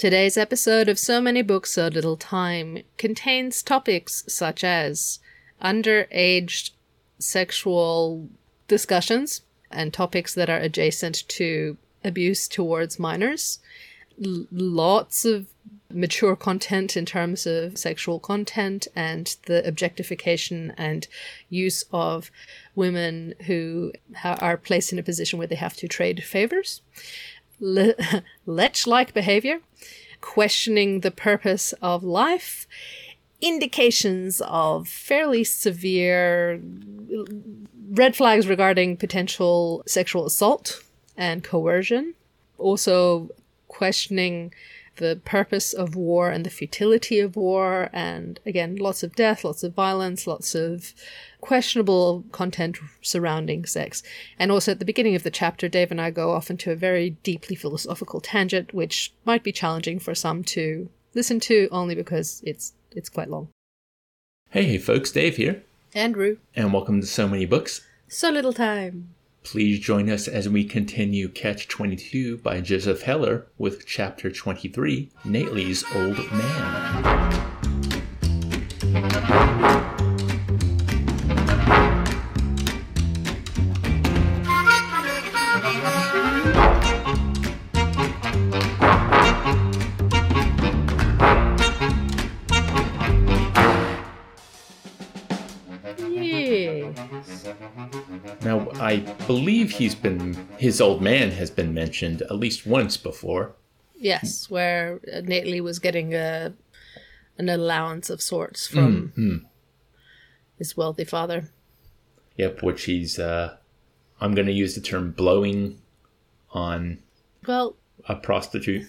Today's episode of So Many Books, So Little Time contains topics such as underage sexual discussions and topics that are adjacent to abuse towards minors, L- lots of mature content in terms of sexual content and the objectification and use of women who ha- are placed in a position where they have to trade favors. Le- lech like behavior, questioning the purpose of life, indications of fairly severe red flags regarding potential sexual assault and coercion, also questioning the purpose of war and the futility of war, and again, lots of death, lots of violence, lots of questionable content surrounding sex. And also at the beginning of the chapter, Dave and I go off into a very deeply philosophical tangent, which might be challenging for some to listen to only because it's it's quite long. Hey, hey, folks, Dave here, Andrew, and welcome to So Many Books. so little time. Please join us as we continue Catch 22 by Joseph Heller with Chapter 23 Nately's Old Man. I believe he's been, his old man has been mentioned at least once before. Yes, where Nately was getting a an allowance of sorts from his wealthy father. Yep, which he's, uh, I'm going to use the term blowing on Well, a prostitute.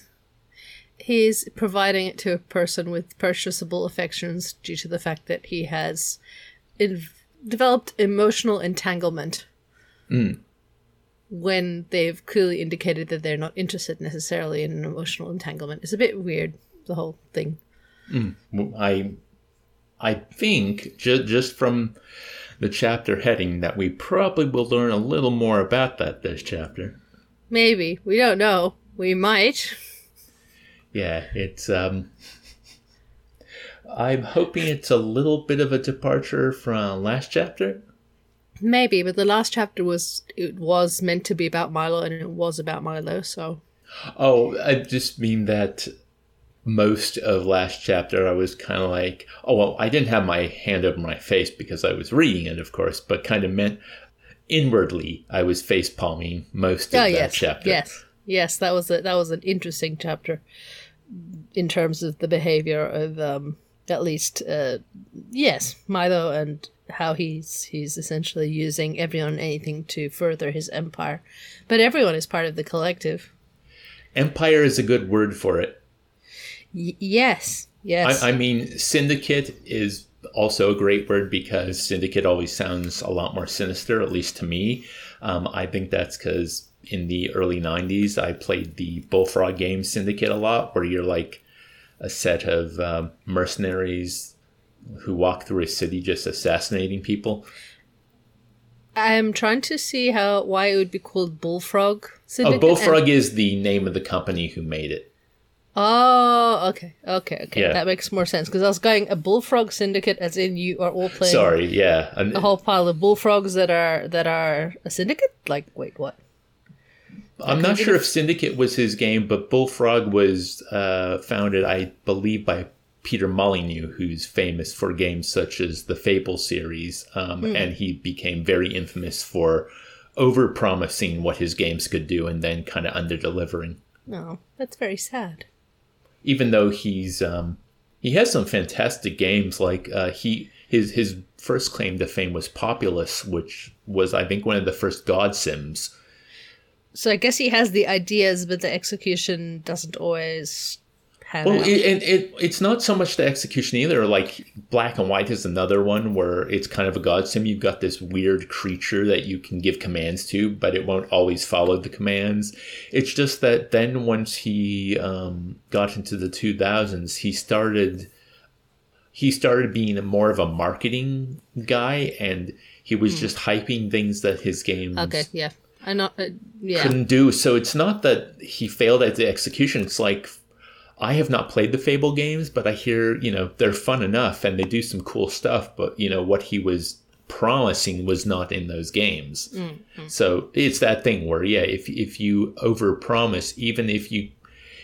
he's providing it to a person with purchasable affections due to the fact that he has in- developed emotional entanglement when they've clearly indicated that they're not interested necessarily in an emotional entanglement. It's a bit weird, the whole thing. I I think ju- just from the chapter heading that we probably will learn a little more about that this chapter. Maybe. We don't know. We might. Yeah, it's um I'm hoping it's a little bit of a departure from last chapter. Maybe, but the last chapter was it was meant to be about Milo and it was about Milo, so Oh, I just mean that most of last chapter I was kind of like, oh well, I didn't have my hand over my face because I was reading it, of course, but kind of meant inwardly I was face palming most of Oh that yes, chapter. yes, yes. That was a that was an interesting chapter in terms of the behavior of um, at least uh, yes Milo and how he's he's essentially using everyone and anything to further his empire, but everyone is part of the collective. Empire is a good word for it. Y- yes, yes. I, I mean, syndicate is also a great word because syndicate always sounds a lot more sinister, at least to me. Um, I think that's because in the early 90s, I played the Bullfrog game Syndicate a lot, where you're like a set of um, mercenaries who walk through a city just assassinating people. I'm trying to see how why it would be called Bullfrog Oh, Syndicate. Bullfrog is the name of the company who made it. Oh, okay, okay, okay. Yeah. That makes more sense because I was going a bullfrog syndicate, as in you are all playing Sorry, yeah. And- a whole pile of bullfrogs that are that are a syndicate. Like, wait, what? I'm not sure if Syndicate was his game, but Bullfrog was uh, founded, I believe, by Peter Molyneux, who's famous for games such as the Fable series, um, and he became very infamous for over-promising what his games could do and then kind of under-delivering. No, that's very sad. Even though he's um, he has some fantastic games, like uh, he his his first claim to fame was Populous, which was I think one of the first God Sims. So I guess he has the ideas, but the execution doesn't always Well, it, and it it's not so much the execution either. Like Black and White is another one where it's kind of a god sim. You've got this weird creature that you can give commands to, but it won't always follow the commands. It's just that then once he um, got into the two thousands, he started he started being more of a marketing guy, and he was just hyping things that his games okay, yeah, I know. Uh, yeah, couldn't do. So it's not that he failed at the execution. It's like I have not played the Fable games, but I hear, you know, they're fun enough and they do some cool stuff, but you know, what he was promising was not in those games. Mm-hmm. So it's that thing where yeah, if if you overpromise even if you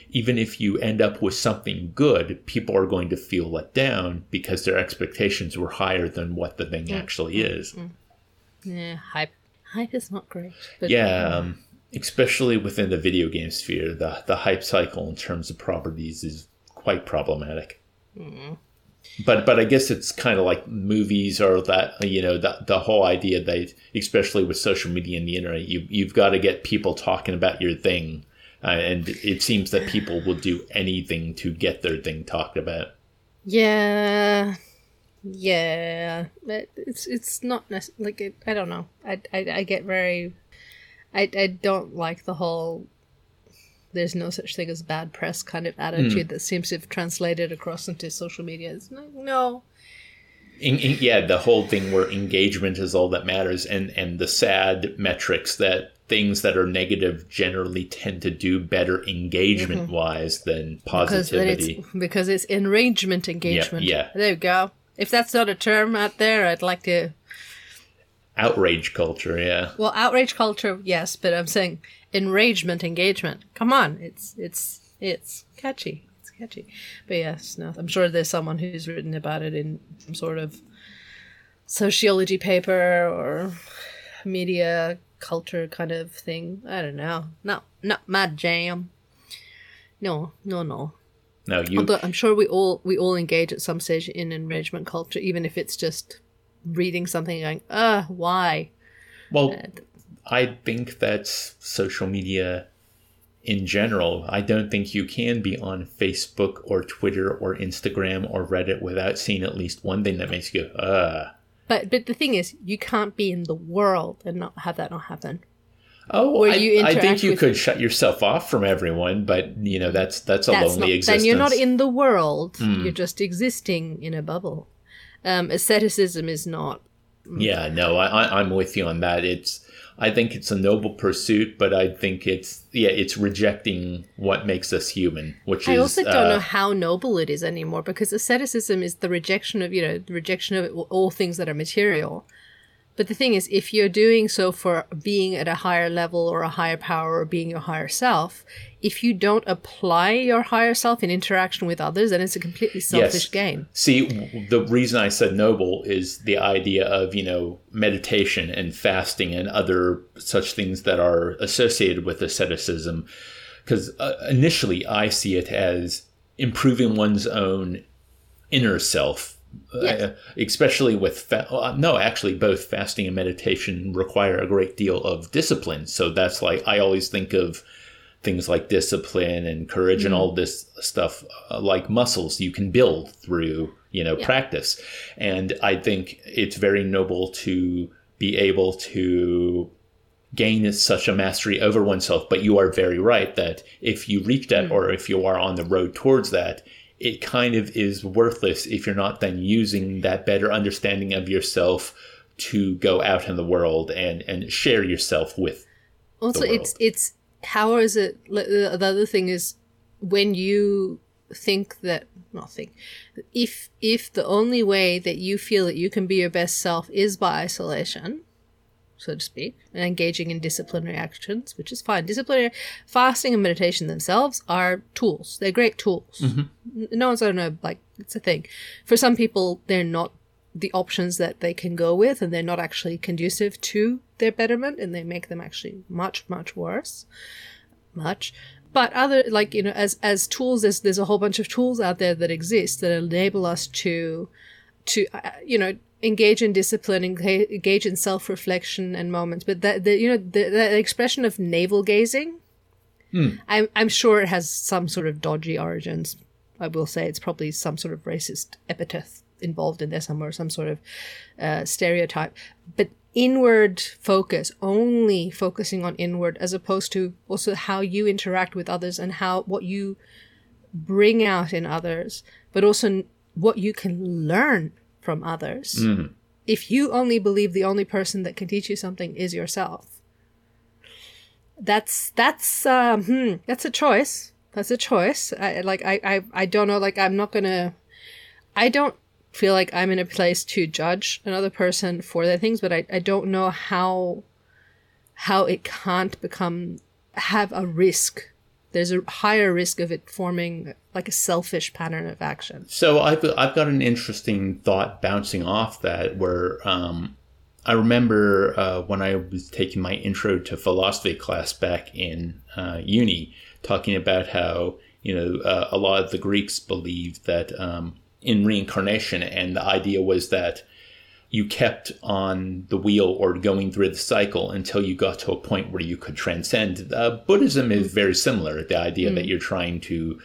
even if you end up with something good, people are going to feel let down because their expectations were higher than what the thing mm-hmm. actually is. Mm-hmm. Yeah, hype hype is not great. yeah, um, especially within the video game sphere, the the hype cycle in terms of properties is quite problematic. Mm. But but I guess it's kind of like movies or that you know the the whole idea that especially with social media and the internet, you you've got to get people talking about your thing, uh, and it seems that people will do anything to get their thing talked about. Yeah, yeah, it's it's not necessarily like it, I don't know. I, I I get very I, I don't like the whole there's no such thing as bad press kind of attitude mm. that seems to have translated across into social media. It's like, no. In, in, yeah, the whole thing where engagement is all that matters, and, and the sad metrics that things that are negative generally tend to do better engagement mm-hmm. wise than positivity. Because it's, because it's enragement engagement. Yeah, yeah. There you go. If that's not a term out there, I'd like to outrage culture yeah. Well outrage culture yes but i'm saying enragement engagement. Come on it's it's it's catchy it's catchy. But yes no i'm sure there's someone who's written about it in some sort of sociology paper or media culture kind of thing. I don't know. Not not my jam. No no no. No you Although i'm sure we all we all engage at some stage in enragement culture even if it's just reading something going, uh, why? Well, I think that's social media in general. I don't think you can be on Facebook or Twitter or Instagram or Reddit without seeing at least one thing that makes you go, uh. But but the thing is, you can't be in the world and not have that not happen. Oh, I, I, think you could shut yourself off from everyone, but you know that's that's a that's lonely not, existence. Then you're not in the world. Mm. You're just existing in a bubble um, asceticism is not. Yeah, no, I, I'm with you on that. It's I think it's a noble pursuit, but I think it's yeah, it's rejecting what makes us human, which I is. I also don't uh, know how noble it is anymore because asceticism is the rejection of you know the rejection of all things that are material. But the thing is, if you're doing so for being at a higher level or a higher power or being your higher self, if you don't apply your higher self in interaction with others, then it's a completely selfish yes. game. See, the reason I said noble is the idea of, you know, meditation and fasting and other such things that are associated with asceticism. Because uh, initially I see it as improving one's own inner self Yes. Uh, especially with fa- uh, no actually both fasting and meditation require a great deal of discipline. So that's like i always think of things like discipline and courage mm and all this stuff uh, like muscles you can build through you know yeah. practice. And i think it's very noble to be able to gain such a mastery over oneself. But you are very right that if you reach that mm. or if you are on the road towards that it kind of is worthless if you're not then using that better understanding of yourself to go out in the world and and share yourself with also it's it's how is it the other thing is when you think that nothing if if the only way that you feel that you can be your best self is by isolation so to speak, and engaging in disciplinary actions, which is fine. Disciplinary fasting and meditation themselves are tools. They're great tools. Mm-hmm. No one's gonna know like it's a thing. For some people, they're not the options that they can go with, and they're not actually conducive to their betterment, and they make them actually much much worse. Much. But other like you know, as as tools, there's there's a whole bunch of tools out there that exist that enable us to to uh, you know engage in discipline, engage in self reflection and moments. But that the you know the, the expression of navel gazing, hmm. I'm I'm sure it has some sort of dodgy origins. I will say it's probably some sort of racist epithet involved in there somewhere, some sort of uh, stereotype. But inward focus, only focusing on inward, as opposed to also how you interact with others and how what you bring out in others, but also what you can learn from others. Mm. If you only believe the only person that can teach you something is yourself, that's that's um, hmm, that's a choice. that's a choice. I like I I, I don't know. Like I'm not gonna. I don't feel like I'm in a place to judge another person for their things, but I I don't know how how it can't become have a risk. There's a higher risk of it forming like a selfish pattern of action. So I've I've got an interesting thought bouncing off that where um, I remember uh, when I was taking my intro to philosophy class back in uh, uni, talking about how you know uh, a lot of the Greeks believed that um, in reincarnation, and the idea was that you kept on the wheel or going through the cycle until you got to a point where you could transcend. Uh, Buddhism is very similar. The idea mm. that you're trying to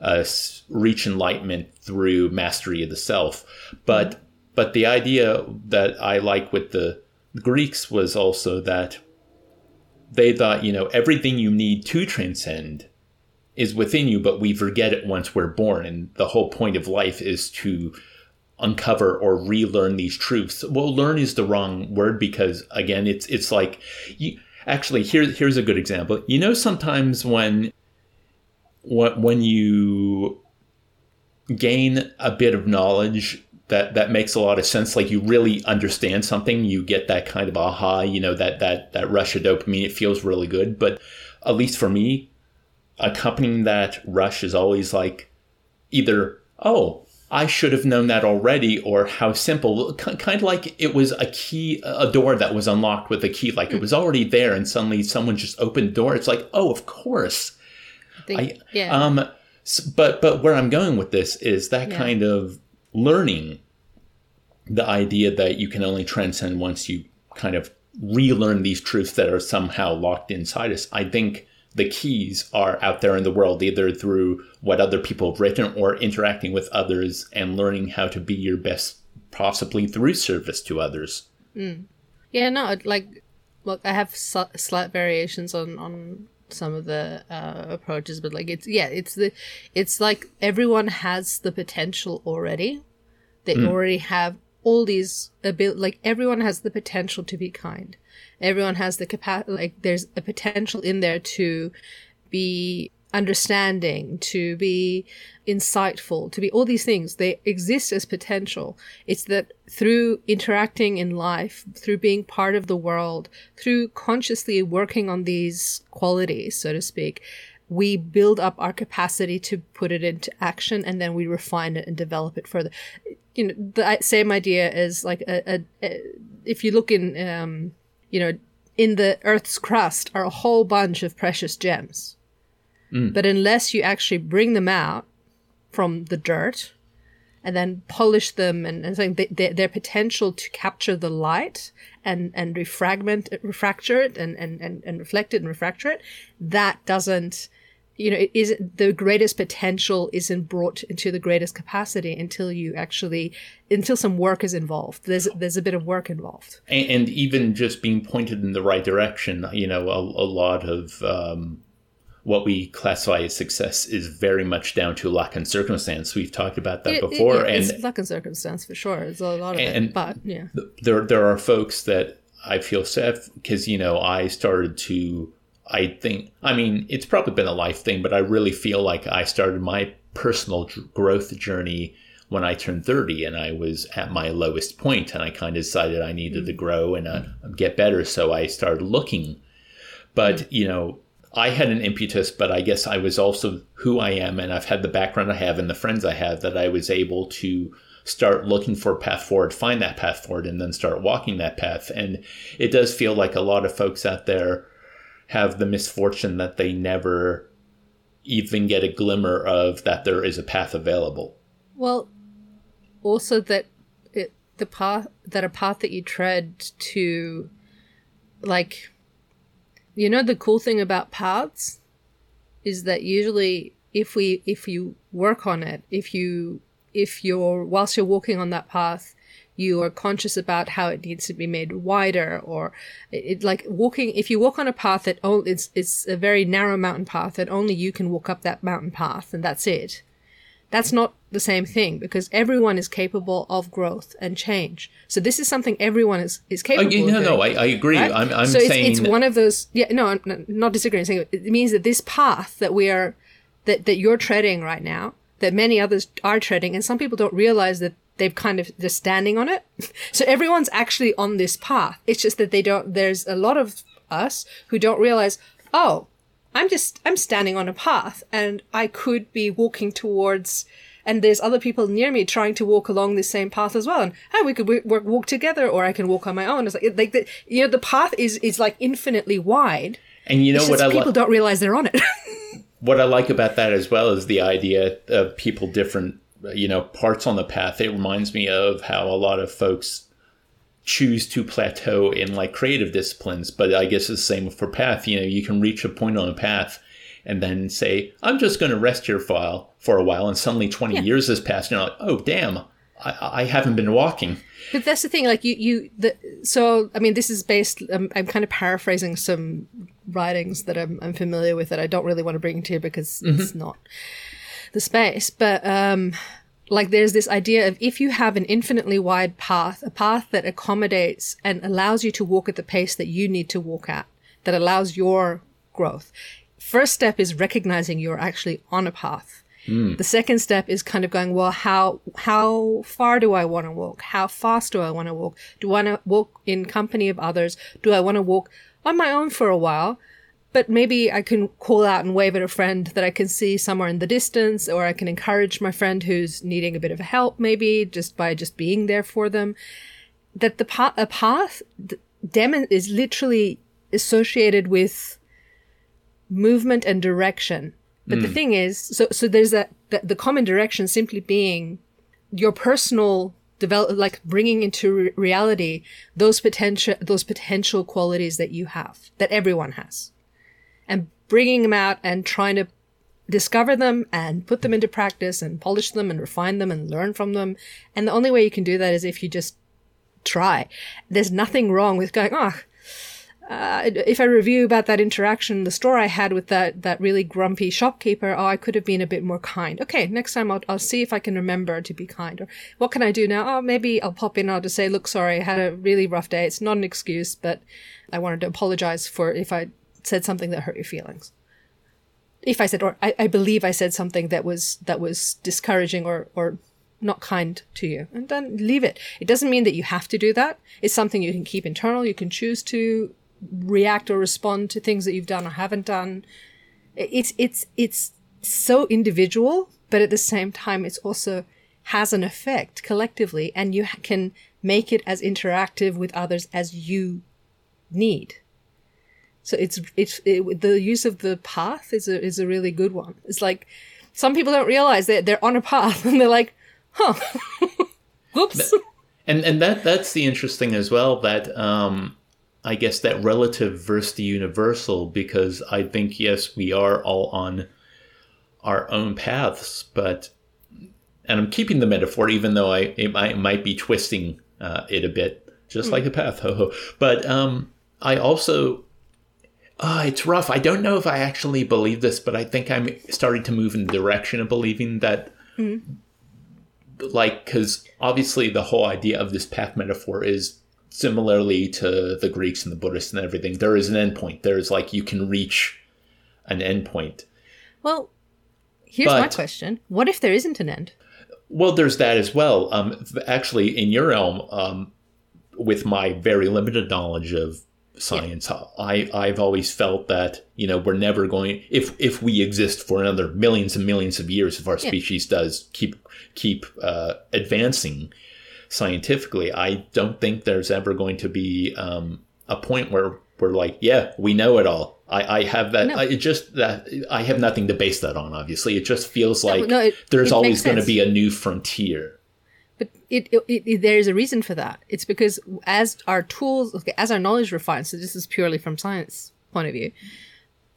uh, reach enlightenment through mastery of the self, but mm. but the idea that I like with the Greeks was also that they thought you know everything you need to transcend is within you, but we forget it once we're born, and the whole point of life is to uncover or relearn these truths. Well, learn is the wrong word because again, it's it's like you actually here here's a good example. You know, sometimes when when you gain a bit of knowledge that that makes a lot of sense like you really understand something you get that kind of aha you know that that that rush of dopamine it feels really good but at least for me accompanying that rush is always like either oh I should have known that already, or how simple, kind of like it was a key, a door that was unlocked with a key, like it was already there, and suddenly someone just opened the door. It's like, oh, of course. The, I, yeah. Um, but but where I'm going with this is that yeah. kind of learning, the idea that you can only transcend once you kind of relearn these truths that are somehow locked inside us. I think the keys are out there in the world, either through what other people have written or interacting with others and learning how to be your best, possibly through service to others. Mm. Yeah, no, like, look, I have slight variations on on some of the uh, approaches, but like, it's yeah, it's the, it's like everyone has the potential already. They mm. already have all these ability, like everyone has the potential to be kind everyone has the capacity like there's a potential in there to be understanding to be insightful to be all these things they exist as potential it's that through interacting in life through being part of the world through consciously working on these qualities so to speak we build up our capacity to put it into action and then we refine it and develop it further you know the same idea is like a, a, a if you look in um, you know, in the Earth's crust are a whole bunch of precious gems. Mm. But unless you actually bring them out from the dirt and then polish them and, and saying they, their potential to capture the light and, and refragment, refracture it and, and, and, and reflect it and refracture it, that doesn't you know, is the greatest potential isn't brought into the greatest capacity until you actually, until some work is involved. There's there's a bit of work involved, and, and even just being pointed in the right direction. You know, a, a lot of um, what we classify as success is very much down to luck and circumstance. We've talked about that it, before, it, and luck and circumstance for sure. There's a lot of and, it, but yeah, there there are folks that I feel sad because you know I started to I think, I mean, it's probably been a life thing, but I really feel like I started my personal growth journey when I turned 30 and I was at my lowest point and I kind of decided I needed to mm. grow and uh, get better. So I started looking. But, mm. you know, I had an impetus, but I guess I was also who I am and I've had the background I have and the friends I have that I was able to start looking for a path forward, find that path forward, and then start walking that path. And it does feel like a lot of folks out there have the misfortune that they never even get a glimmer of that there is a path available. Well, also that it, the path that a path that you tread to, like, you know, the cool thing about paths is that usually if we if you work on it, if you if you're whilst you're walking on that path, you are conscious about how it needs to be made wider or it, it like walking if you walk on a path that oh it's it's a very narrow mountain path that only you can walk up that mountain path and that's it that's not the same thing because everyone is capable of growth and change. So this is something everyone is, is uh, capable oh, no, of. No, no, I, I agree. Right? I'm, I'm so saying it's, it's one of those. Yeah, no, I'm not disagreeing. Saying it means that this path that we are that, that you're treading right now, that many others are treading, and some people don't realize that they've kind of just standing on it. so everyone's actually on this path. It's just that they don't, there's a lot of us who don't realize, oh, I'm just, I'm standing on a path and I could be walking towards, and there's other people near me trying to walk along the same path as well. And hey, we could work, walk together or I can walk on my own. It's like, like the, you know, the path is, is like infinitely wide. And you know what I people like? don't realize they're on it. what I like about that as well is the idea of people different, you know, parts on the path. It reminds me of how a lot of folks choose to plateau in like creative disciplines, but I guess it's the same for path. You know, you can reach a point on a path and then say, I'm just going to rest here for a while, for a while, and suddenly 20 years has passed, and you're like, oh, damn, I, I haven't been walking. But that's the thing, like you, you, the, so, I mean, this is based, um, I'm kind of paraphrasing some writings that I'm, I'm familiar with that I don't really want to bring to you because it's not the space. But, um, like there's this idea of if you have an infinitely wide path, a path that accommodates and allows you to walk at the pace that you need to walk at, that allows your growth. First step is recognizing you're actually on a path. Hmm. The second step is kind of going, well, how how far do I want to walk? How fast do I want to walk? Do I want to walk in company of others? Do I want to walk on my own for a while? But maybe I can call out and wave at a friend that I can see somewhere in the distance, or I can encourage my friend who's needing a bit of help, maybe just by just being there for them. That the path, a path, d- dem- is literally associated with movement and direction. But the hmm. thing is, so so there's that the, the common direction simply being your personal develop, like bringing into re- reality those potential those potential qualities that you have that everyone has, and bringing them out and trying to discover them and put them into practice and polish them and refine them and learn from them. And the only way you can do that is if you just try. There's nothing wrong with going, oh, uh, if I review about that interaction the store I had with that, that really grumpy shopkeeper, oh, I could have been a bit more kind. Okay, next time I'll, I'll see if I can remember to be kind. Or what can I do now? Oh, maybe I'll pop in. I'll just say, look, sorry, I had a really rough day. It's not an excuse, but I wanted to apologize for if I said something that hurt your feelings. If I said, or I, I believe I said something that was, that was discouraging or, or not kind to you and then leave it. It doesn't mean that you have to do that. It's something you can keep internal. You can choose to react or respond to things that you've done or haven't done. It's, it's, it's so individual, but at the same time, it's also has an effect collectively and you can make it as interactive with others as you need. So it's, it's, it, the use of the path is a, is a really good one. It's like, some people don't realize that they're on a path and they're like, huh, whoops. and and that that's the interesting as well that um i guess that relative versus the universal because i think yes we are all on our own paths but and i'm keeping the metaphor even though i it might, might be twisting uh, it a bit just like a path ho ho but um i also uh, it's rough. I don't know if I actually believe this, but I think I'm starting to move in the direction of believing that like because obviously the whole idea of this path metaphor is similarly to the Greeks and the Buddhists and everything. There is an endpoint. There's like you can reach an endpoint. Well, here's my question. What if there isn't an end? Well, there's that as well. Um, actually, in your realm, um, with my very limited knowledge of science, I I've always felt that you know we're never going if if we exist for another millions and millions of years, if our species does keep keep uh, advancing scientifically, I don't think there's ever going to be um, a point where we're like, yeah, we know it all. I, I have that. No. I, it just that I have nothing to base that on. Obviously, it just feels like no, it- there's it always going to be a new frontier. But it, it, it there's a reason for that. It's because as our tools, okay, as our knowledge refines, so this is purely from science point of view.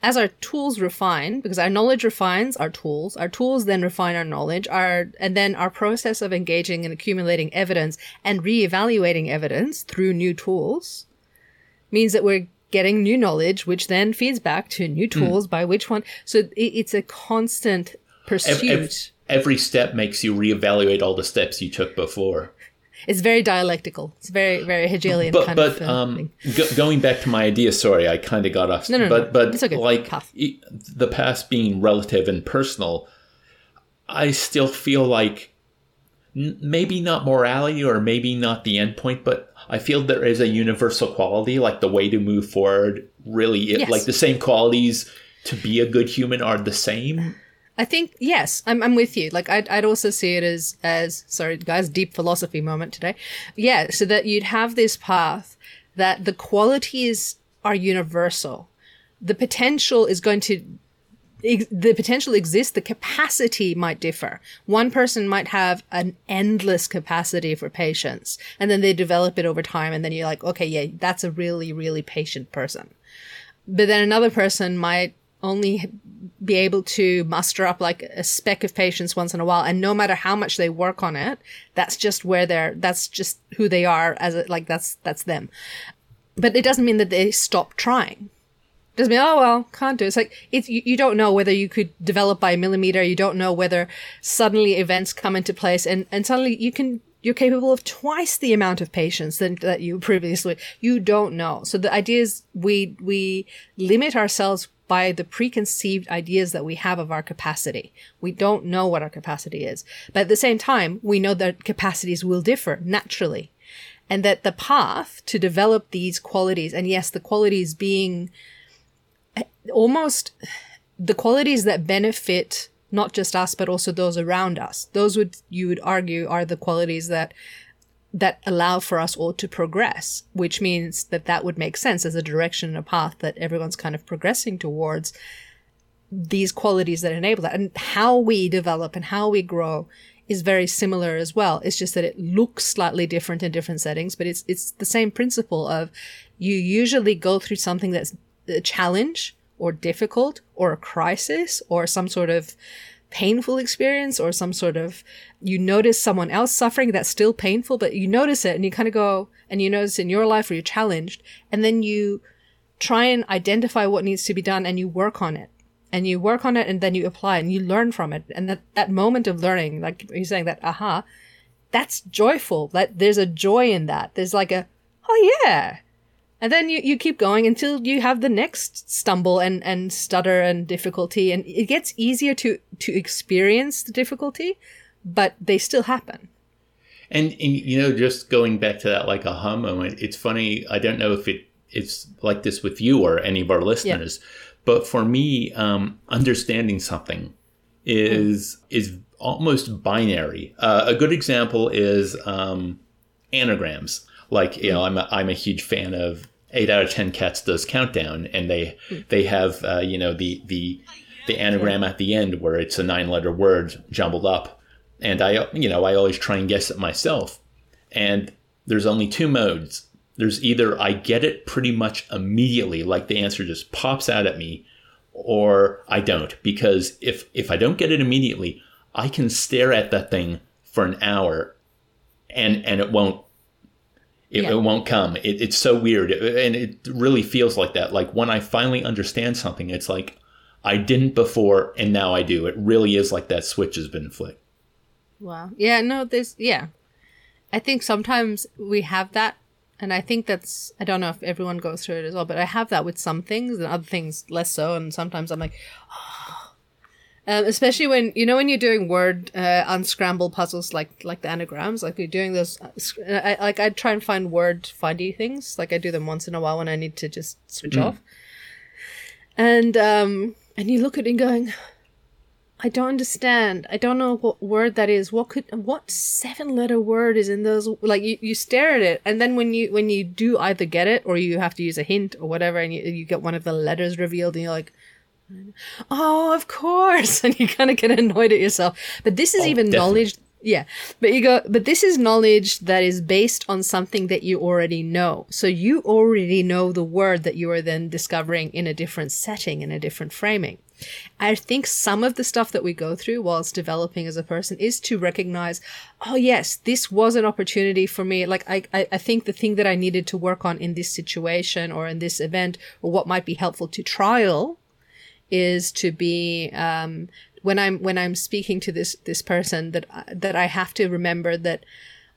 As our tools refine, because our knowledge refines our tools, our tools then refine our knowledge, our and then our process of engaging and accumulating evidence and reevaluating evidence through new tools means that we're getting new knowledge, which then feeds back to new hmm. tools by which one. So it, it's a constant Ev- pursuit. ev- every step makes you reevaluate all the steps you took before. It's very dialectical. It's very very Hegelian but kind but of uh, um, go, going back to my idea, sorry, I kind of got off. No, no, no. but but It's okay. like the past being relative and personal, I still feel like n- maybe not morality or maybe not the end point, but I feel there is a universal quality, like the way to move forward. Really, it, Yes. like the same qualities to be a good human are the same. I think yes, I'm I'm with you. Like I'd I'd also see it as as sorry guys, deep philosophy moment today. Yeah, so that you'd have this path that the qualities are universal. The potential is going to the potential exists, the capacity might differ. One person might have an endless capacity for patience, and then they develop it over time, and then you're like, okay, yeah, that's a really, really patient person. But then another person might only be able to muster up like a speck of patience once in a while, and no matter how much they work on it, that's just where they're, that's just who they are as a, like that's, that's them. But it doesn't mean that they stop trying doesn't mean oh well can't do it. it's like it's you, you don't know whether you could develop by a millimeter you don't know whether suddenly events come into place and and suddenly you can you're capable of twice the amount of patience than that you previously you don't know. So the idea is we we limit ourselves by the preconceived ideas that we have of our capacity. We don't know what our capacity is. But at the same time we know that capacities will differ naturally. And that the path to develop these qualities and yes the qualities being eh, almost the qualities that benefit not just us but also those around us. Those would you would argue are the qualities that that allow for us all to progress which means that that would make sense as a direction and a path that everyone's kind of progressing towards these qualities that enable that. And how we develop and how we grow is very similar as well. It's just that it looks slightly different in different settings but it's it's the same principle of you usually go through something that's a challenge or difficult or a crisis or some sort of painful experience or some sort of you notice someone else suffering that's still painful but you notice it and you kind of go and you notice in your life where you're challenged and then you try and identify what needs to be done and you work on it. And you work on it and then you apply and you learn from it. And that that moment of learning like you're saying that aha that's joyful. That there's a joy in that. There's like a oh yeah and then you, you keep going until you have the next stumble and, and stutter and difficulty. And it gets easier to, to experience the difficulty, but they still happen. And, and you know, just going back to that like aha moment, it's funny. I don't know if it it's like this with you or any of our listeners, but for me, um, understanding something is is almost binary. Uh, a good example is um, anagrams. Like you know, I'm a, I'm a huge fan of eight out of ten cats does countdown, and they they have uh, you know the the the anagram at the end where it's a nine letter word jumbled up, and I you know I always try and guess it myself, and there's only two modes. There's either I get it pretty much immediately, like the answer just pops out at me, or I don't. Because if if I don't get it immediately, I can stare at that thing for an hour, and and it won't it, Yeah. it won't come. It, it's so weird, and it really feels like that. Like when I finally understand something, it's like I didn't before, and now I do. It really is like that switch has been flicked. Wow. Yeah, no, there's, yeah. I think sometimes we have that. And I think that's, I don't know if everyone goes through it as well, but I have that with some things and other things less so. And sometimes I'm like, oh. Um, especially when, you know, when you're doing word uh, unscramble puzzles like like the anagrams, like you're doing those, uh, I, like I try and find word findy things. Like I do them once in a while when I need to just switch off. And, um, and you look at it and going, I don't understand. I don't know what word that is. What could what seven letter word is in those like you, you stare at it and then when you when you do either get it or you have to use a hint or whatever and you, you get one of the letters revealed and you're like oh of course. And you kind of get annoyed at yourself. But this is Oh, even definitely. knowledge yeah. But you go but this is knowledge that is based on something that you already know. So you already know the word that you are then discovering in a different setting in a different framing. I think some of the stuff that we go through whilst developing as a person is to recognize, oh yes, this was an opportunity for me. Like I, I, I think the thing that I needed to work on in this situation or in this event or what might be helpful to trial is to be um, when I'm when I'm speaking to this this person that that I have to remember that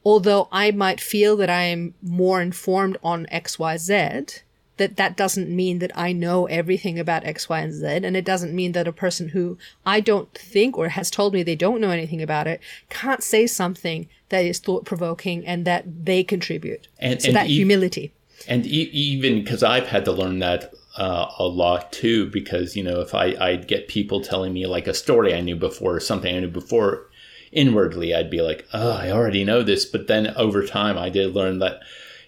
although I might feel that I am more informed on XYZ, that that doesn't mean that I know everything about X, Y, and Z. And it doesn't mean that a person who I don't think or has told me they don't know anything about it can't say something that is thought provoking and that they contribute. And- so and that e- humility. and e- even because I've had to learn that uh, a lot too, because you know if I I'd get people telling me like a story I knew before, or something I knew before, inwardly I'd be like, oh, I already know this, but then over time I did learn that.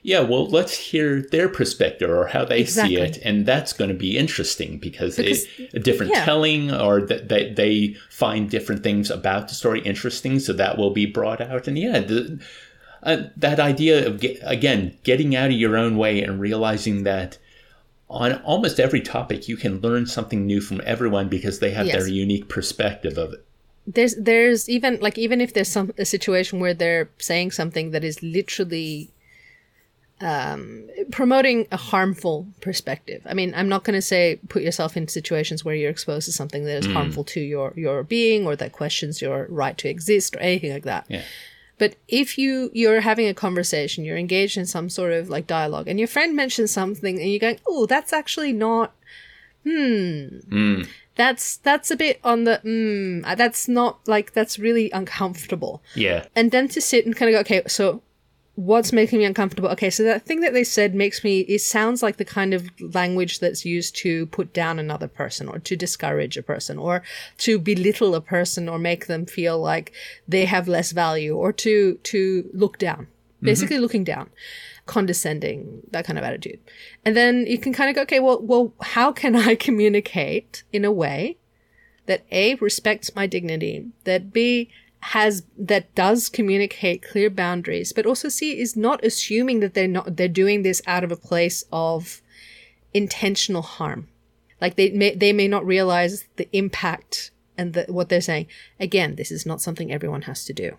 Yeah, well, let's hear their perspective or how they Exactly. see it, and that's going to be interesting because, Because- it, a different yeah. telling, or that they, they find different things about the story interesting, so that will be brought out. And yeah, the, uh, that idea of get, again getting out of your own way and realizing that on almost every topic you can learn something new from everyone because they have Yes. their unique perspective of it. there's there's even like even if there's some a situation where they're saying something that is literally um, promoting a harmful perspective. I mean, I'm not going to say put yourself in situations where you're exposed to something that is harmful to your your being or that questions your right to exist or anything like that. Yeah. But if you you're having a conversation, you're engaged in some sort of like dialogue, and your friend mentions something, and you're going, "Oh, that's actually not." Hmm. That's that's a bit on the. Hmm. That's not like that's really uncomfortable. Yeah. And then to sit and kind of go, okay, so what's making me uncomfortable? Okay, so that thing that they said makes me. It sounds like the kind of language that's used to put down another person, or to discourage a person, or to belittle a person, or make them feel like they have less value, or to to look down. Mm-hmm. Basically, looking down, condescending, that kind of attitude. And then you can kind of go, okay, well, well, how can I communicate in a way that A respects my dignity, that B has that does communicate clear boundaries, but also see is not assuming that they're not they're doing this out of a place of intentional harm. Like they may they may not realize the impact and the, what they're saying. Again, this is not something everyone has to do.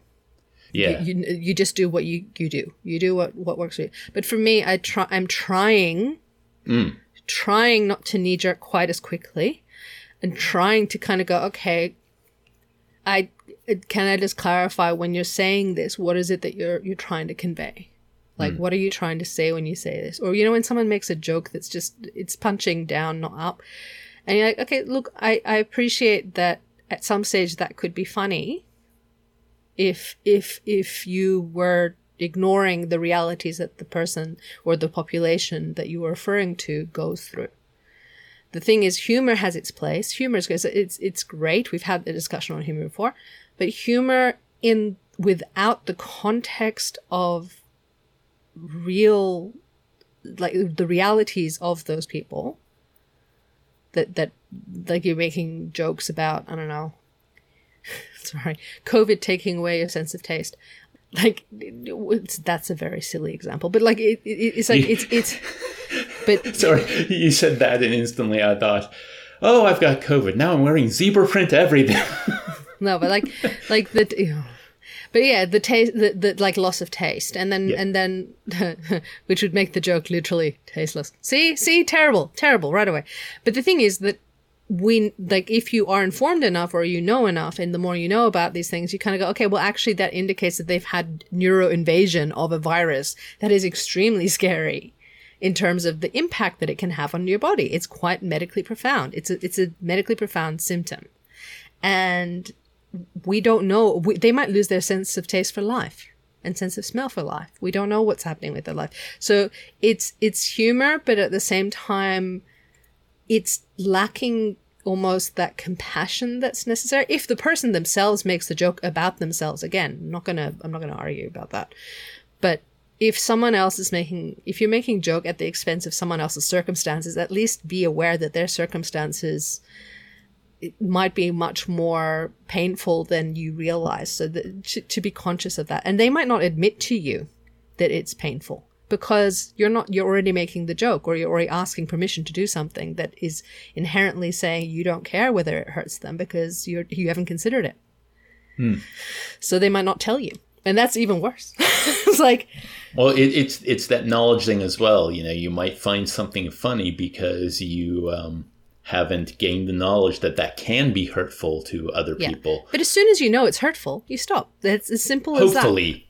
Yeah. You you just do what you you do. You do what what works for you. But for me, I try. I'm trying, mm. trying not to knee jerk quite as quickly, and trying to kind of go, okay. I can I just clarify when you're saying this, what is it that you're you're trying to convey? Like, hmm. what are you trying to say when you say this? Or you know, when someone makes a joke that's just it's punching down, not up, and you're like, okay, look, I I appreciate that at some stage that could be funny, if if if you were ignoring the realities that the person or the population that you were referring to goes through. The thing is, humor has its place. Humor is it's it's great. We've had the discussion on humor before, but humor in without the context of real, like the realities of those people. That that like you're making jokes about. I don't know sorry, COVID taking away your sense of taste. Like that's a very silly example, but like it, it, it's like it's it's. But Sorry, you said that, and instantly I thought, "Oh, I've got COVID. Now I'm wearing zebra print everything." no, but like like the. You know, but yeah, the taste, the, the like loss of taste, and then Yeah. and then, which would make the joke literally tasteless. See, see, terrible, terrible, right away. But the thing is that we like if you are informed enough or you know enough and the more you know about these things you kind of go okay well actually that indicates that they've had neuro invasion of a virus that is extremely scary in terms of the impact that it can have on your body it's quite medically profound it's a, it's a medically profound symptom and we don't know. We, they might lose their sense of taste for life and sense of smell for life. We don't know what's happening with their life. So it's it's humor but at the same time it's lacking almost that compassion that's necessary. If the person themselves makes the joke about themselves again I'm not gonna i'm not gonna argue about that. But if someone else is making if you're making joke at the expense of someone else's circumstances at least be aware that their circumstances it might be much more painful than you realize. So that to, to be conscious of that. And they might not admit to you that it's painful because you're not you're already making the joke or you're already asking permission to do something that is inherently saying you don't care whether it hurts them because you're you haven't considered it. So they might not tell you. And that's even worse. It's like Well, it, it's it's that knowledge thing as well. You know, you might find something funny because you um, haven't gained the knowledge that that can be hurtful to other Yeah. people. But as soon as you know it's hurtful, you stop. It's as simple as that. Hopefully.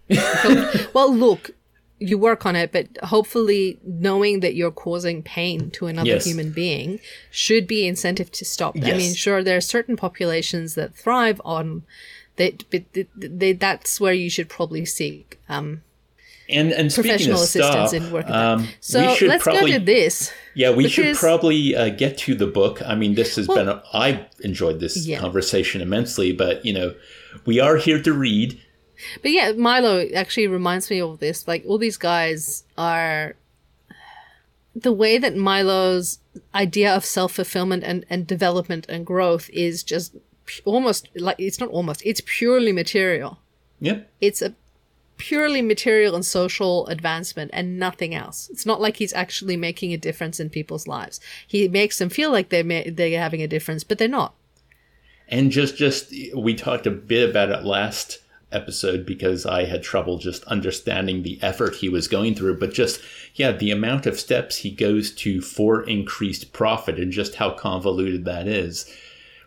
well, look, you work on it, but hopefully knowing that you're causing pain to another Yes. human being should be incentive to stop. I mean, sure, there are certain populations that thrive on that, but th- th- that's where you should probably seek um, And and speaking professional of assistance in working. with um. So we should let's probably go to this. Yeah, we should probably uh, get to the book. I mean, this has been, a, I enjoyed this Yeah. conversation immensely, but, you know, we are here to read. But yeah, Milo actually reminds me of this. Like all these guys are the way that Milo's idea of self fulfillment and, and development and growth is just almost like it's not almost, it's purely material. Yep. It's a purely material and social advancement and nothing else. It's not like he's actually making a difference in people's lives. He makes them feel like they're, ma- they're having a difference, but they're not. And just, just, we talked a bit about it last episode because I had trouble just understanding the effort he was going through, but just, yeah, the amount of steps he goes to for increased profit and just how convoluted that is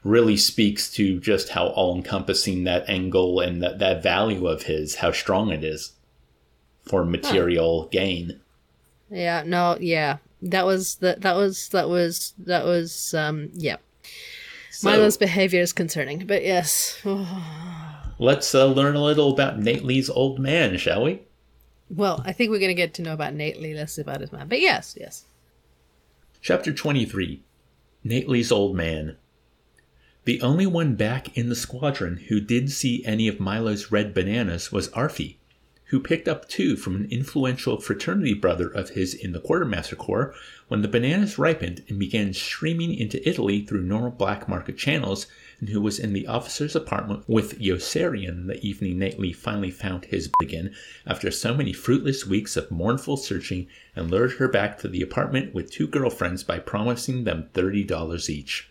really speaks to just how all encompassing that angle and that, that value of his, how strong it is for material gain. Yeah, no, yeah. That was that that was that was that was um yeah. So Milo's behavior is concerning, but yes. let's uh, learn a little about Nately's old man, shall we? Well, I think we're going to get to know about Nately, less about his man. But yes, yes. Chapter 23 Nately's Old Man. The only one back in the squadron who did see any of Milo's red bananas was Aarfy, who picked up two from an influential fraternity brother of his in the Quartermaster Corps when the bananas ripened and began streaming into Italy through normal black market channels, and who was in the officer's apartment with Yossarian the evening Nately finally found his again after so many fruitless weeks of mournful searching and lured her back to the apartment with two girlfriends by promising them $30 each.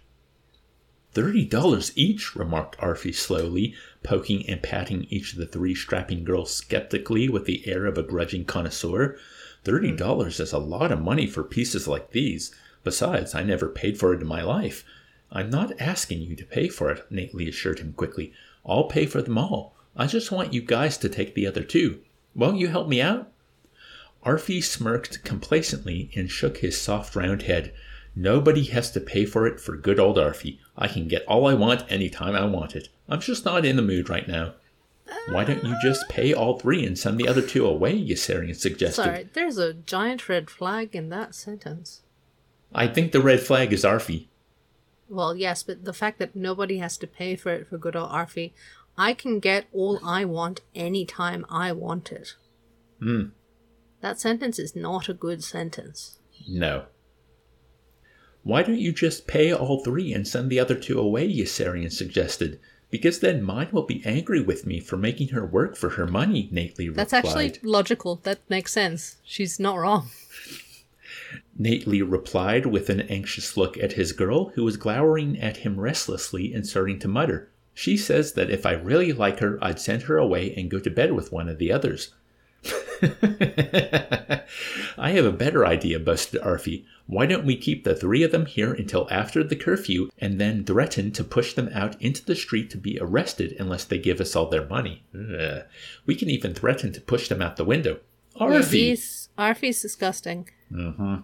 Thirty dollars each, remarked Aarfy slowly, poking and patting each of the three strapping girls skeptically with the air of a grudging connoisseur. Thirty dollars is a lot of money for pieces like these. Besides, I never paid for it in my life. I'm not asking you to pay for it, Nately assured him quickly. I'll pay for them all. I just want you guys to take the other two. Won't you help me out? Aarfy smirked complacently and shook his soft round head. Nobody has to pay for it for good old Aarfy. I can get all I want anytime I want it. I'm just not in the mood right now. Why don't you just pay all three and send the other two away? Yossarian suggested. Sorry, there's a giant red flag in that sentence. I think the red flag is Aarfy. Well, yes, but the fact that nobody has to pay for it for good old Aarfy, I can get all I want anytime I want it. Hmm. That sentence is not a good sentence. No. Why don't you just pay all three and send the other two away? Yossarian suggested. Because then mine will be angry with me for making her work for her money, Nately That's actually logical. That makes sense. She's not wrong. Nately replied with an anxious look at his girl, who was glowering at him restlessly and starting to mutter. She says that if I really like her, I'd send her away and go to bed with one of the others. I have a better idea, boasted Aarfy. Why don't we keep the three of them here until after the curfew and then threaten to push them out into the street to be arrested unless they give us all their money? Ugh. We can even threaten to push them out the window. Aarfy! he's, Aarfy's disgusting. Uh-huh.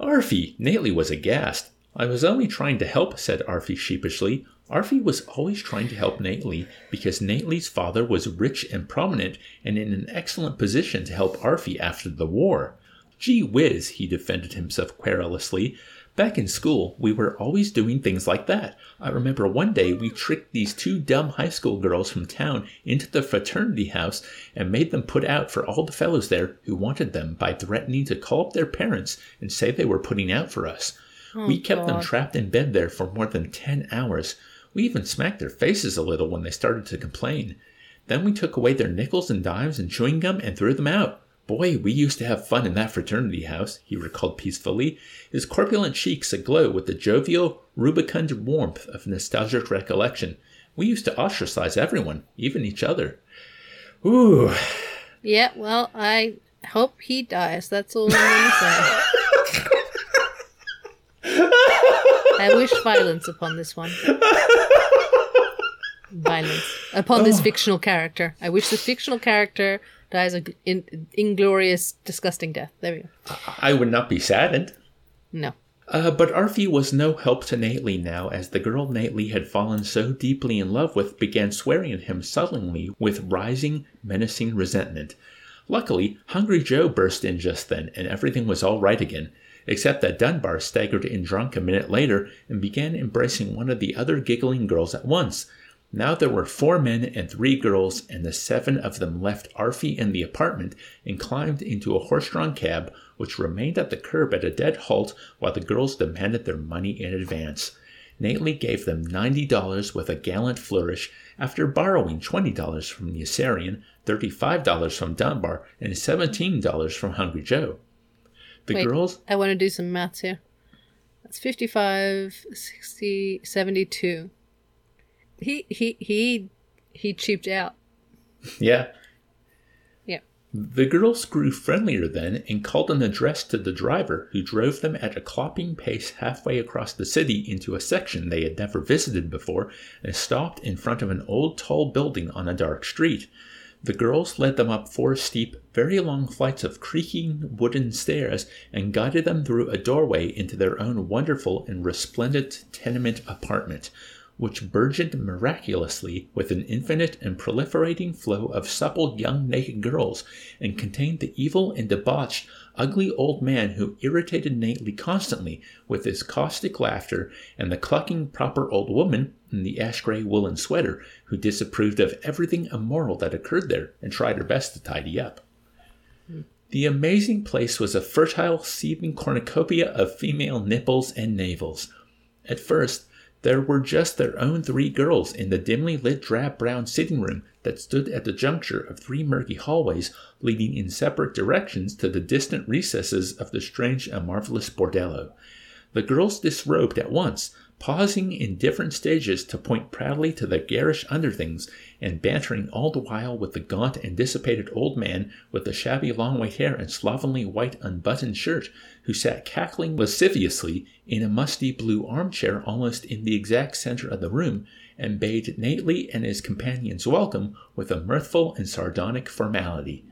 Aarfy! Nately was aghast. I was only trying to help, said Aarfy sheepishly. Aarfy was always trying to help Nately because Nately's father was rich and prominent and in an excellent position to help Aarfy after the war. Gee whiz, he defended himself querulously. Back in school, we were always doing things like that. I remember one day we tricked these two dumb high school girls from town into the fraternity house and made them put out for all the fellows there who wanted them by threatening to call up their parents and say they were putting out for us. we oh, kept them trapped in bed there for more than ten hours. We even smacked their faces a little when they started to complain. Then we took away their nickels and dimes and chewing gum and threw them out. Boy, we used to have fun in that fraternity house, he recalled peacefully, his corpulent cheeks aglow with the jovial, rubicund warmth of nostalgic recollection. We used to ostracize everyone, even each other. Ooh, Yeah, well, I hope he dies. That's all I'm going to say. I wish violence upon this one. Violence upon this fictional character. I wish this fictional character dies a in, inglorious, disgusting death. There we go. I would not be saddened. No. Uh, but Aarfy was no help to Nately now, as the girl Nately had fallen so deeply in love with began swearing at him sullenly with rising, menacing resentment. Luckily, Hungry Joe burst in just then, and everything was all right again, except that Dunbar staggered in drunk a minute later and began embracing one of the other giggling girls at once. Now there were four men and three girls, and the seven of them left Aarfy in the apartment and climbed into a horse drawn cab, which remained at the curb at a dead halt while the girls demanded their money in advance. Nately gave them $90 with a gallant flourish after borrowing $20 from Yossarian, $35 from Dunbar, and $17 from Hungry Joe. The Wait, girls I want to do some maths here. That's 55, 60, 72. He, he, he, he cheaped out. Yeah. Yeah. The girls grew friendlier then and called an address to the driver, who drove them at a clopping pace halfway across the city into a section they had never visited before and stopped in front of an old tall building on a dark street. The girls led them up four steep, very long flights of creaking wooden stairs and guided them through a doorway into their own wonderful and resplendent tenement apartment which burgeoned miraculously with an infinite and proliferating flow of supple young naked girls, and contained the evil and debauched, ugly old man who irritated Nately constantly with his caustic laughter, and the clucking proper old woman in the ash gray woolen sweater who disapproved of everything immoral that occurred there and tried her best to tidy up. The amazing place was a fertile, seething cornucopia of female nipples and navels. At first, there were just their own three girls in the dimly lit drab brown sitting room that stood at the juncture of three murky hallways leading in separate directions to the distant recesses of the strange and marvelous bordello. The girls disrobed at once, pausing in different stages to point proudly to their garish underthings, and bantering all the while with the gaunt and dissipated old man with the shabby long white hair and slovenly white unbuttoned shirt, who sat cackling lasciviously in a musty blue armchair almost in the exact center of the room, and bade Nately and his companions welcome with a mirthful and sardonic formality.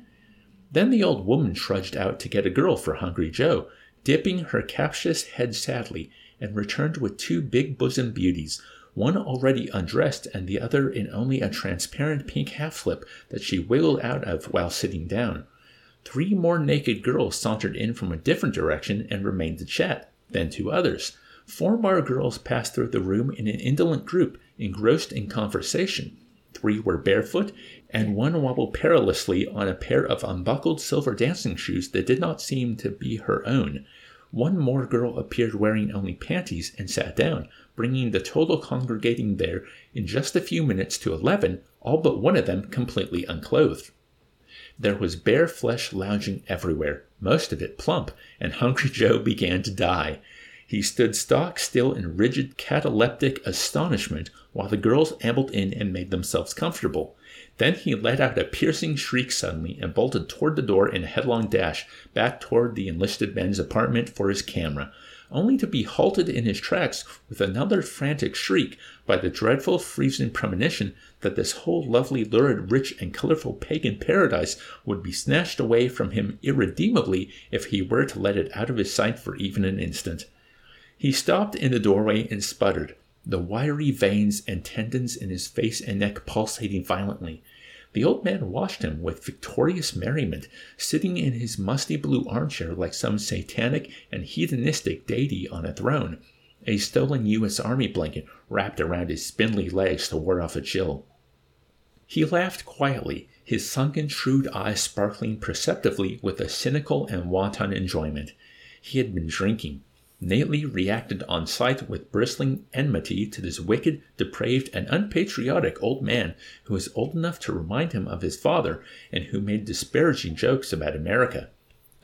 Then the old woman trudged out to get a girl for Hungry Joe, dipping her captious head sadly, and returned with two big bosomed beauties, one already undressed and the other in only a transparent pink half slip that she wiggled out of while sitting down. Three more naked girls sauntered in from a different direction and remained to chat, then two others. Four more girls passed through the room in an indolent group, engrossed in conversation. Three were barefoot, and one wobbled perilously on a pair of unbuckled silver dancing shoes that did not seem to be her own. One more girl appeared wearing only panties and sat down, bringing the total congregating there in just a few minutes to eleven, all but one of them completely unclothed. There was bare flesh lounging everywhere, most of it plump, and Hungry Joe began to die. He stood stock still in rigid cataleptic astonishment while the girls ambled in and made themselves comfortable. Then he let out a piercing shriek suddenly and bolted toward the door in a headlong dash, back toward the enlisted men's apartment for his camera, only to be halted in his tracks with another frantic shriek by the dreadful freezing premonition that this whole lovely, lurid, rich, and colorful pagan paradise would be snatched away from him irredeemably if he were to let it out of his sight for even an instant. He stopped in the doorway and sputtered the wiry veins and tendons in his face and neck pulsating violently. The old man watched him with victorious merriment, sitting in his musty blue armchair like some satanic and hedonistic deity on a throne, a stolen U.S. Army blanket wrapped around his spindly legs to ward off a chill. He laughed quietly, his sunken, shrewd eyes sparkling perceptibly with a cynical and wanton enjoyment. He had been drinking, Nately reacted on sight with bristling enmity to this wicked, depraved, and unpatriotic old man who was old enough to remind him of his father and who made disparaging jokes about America.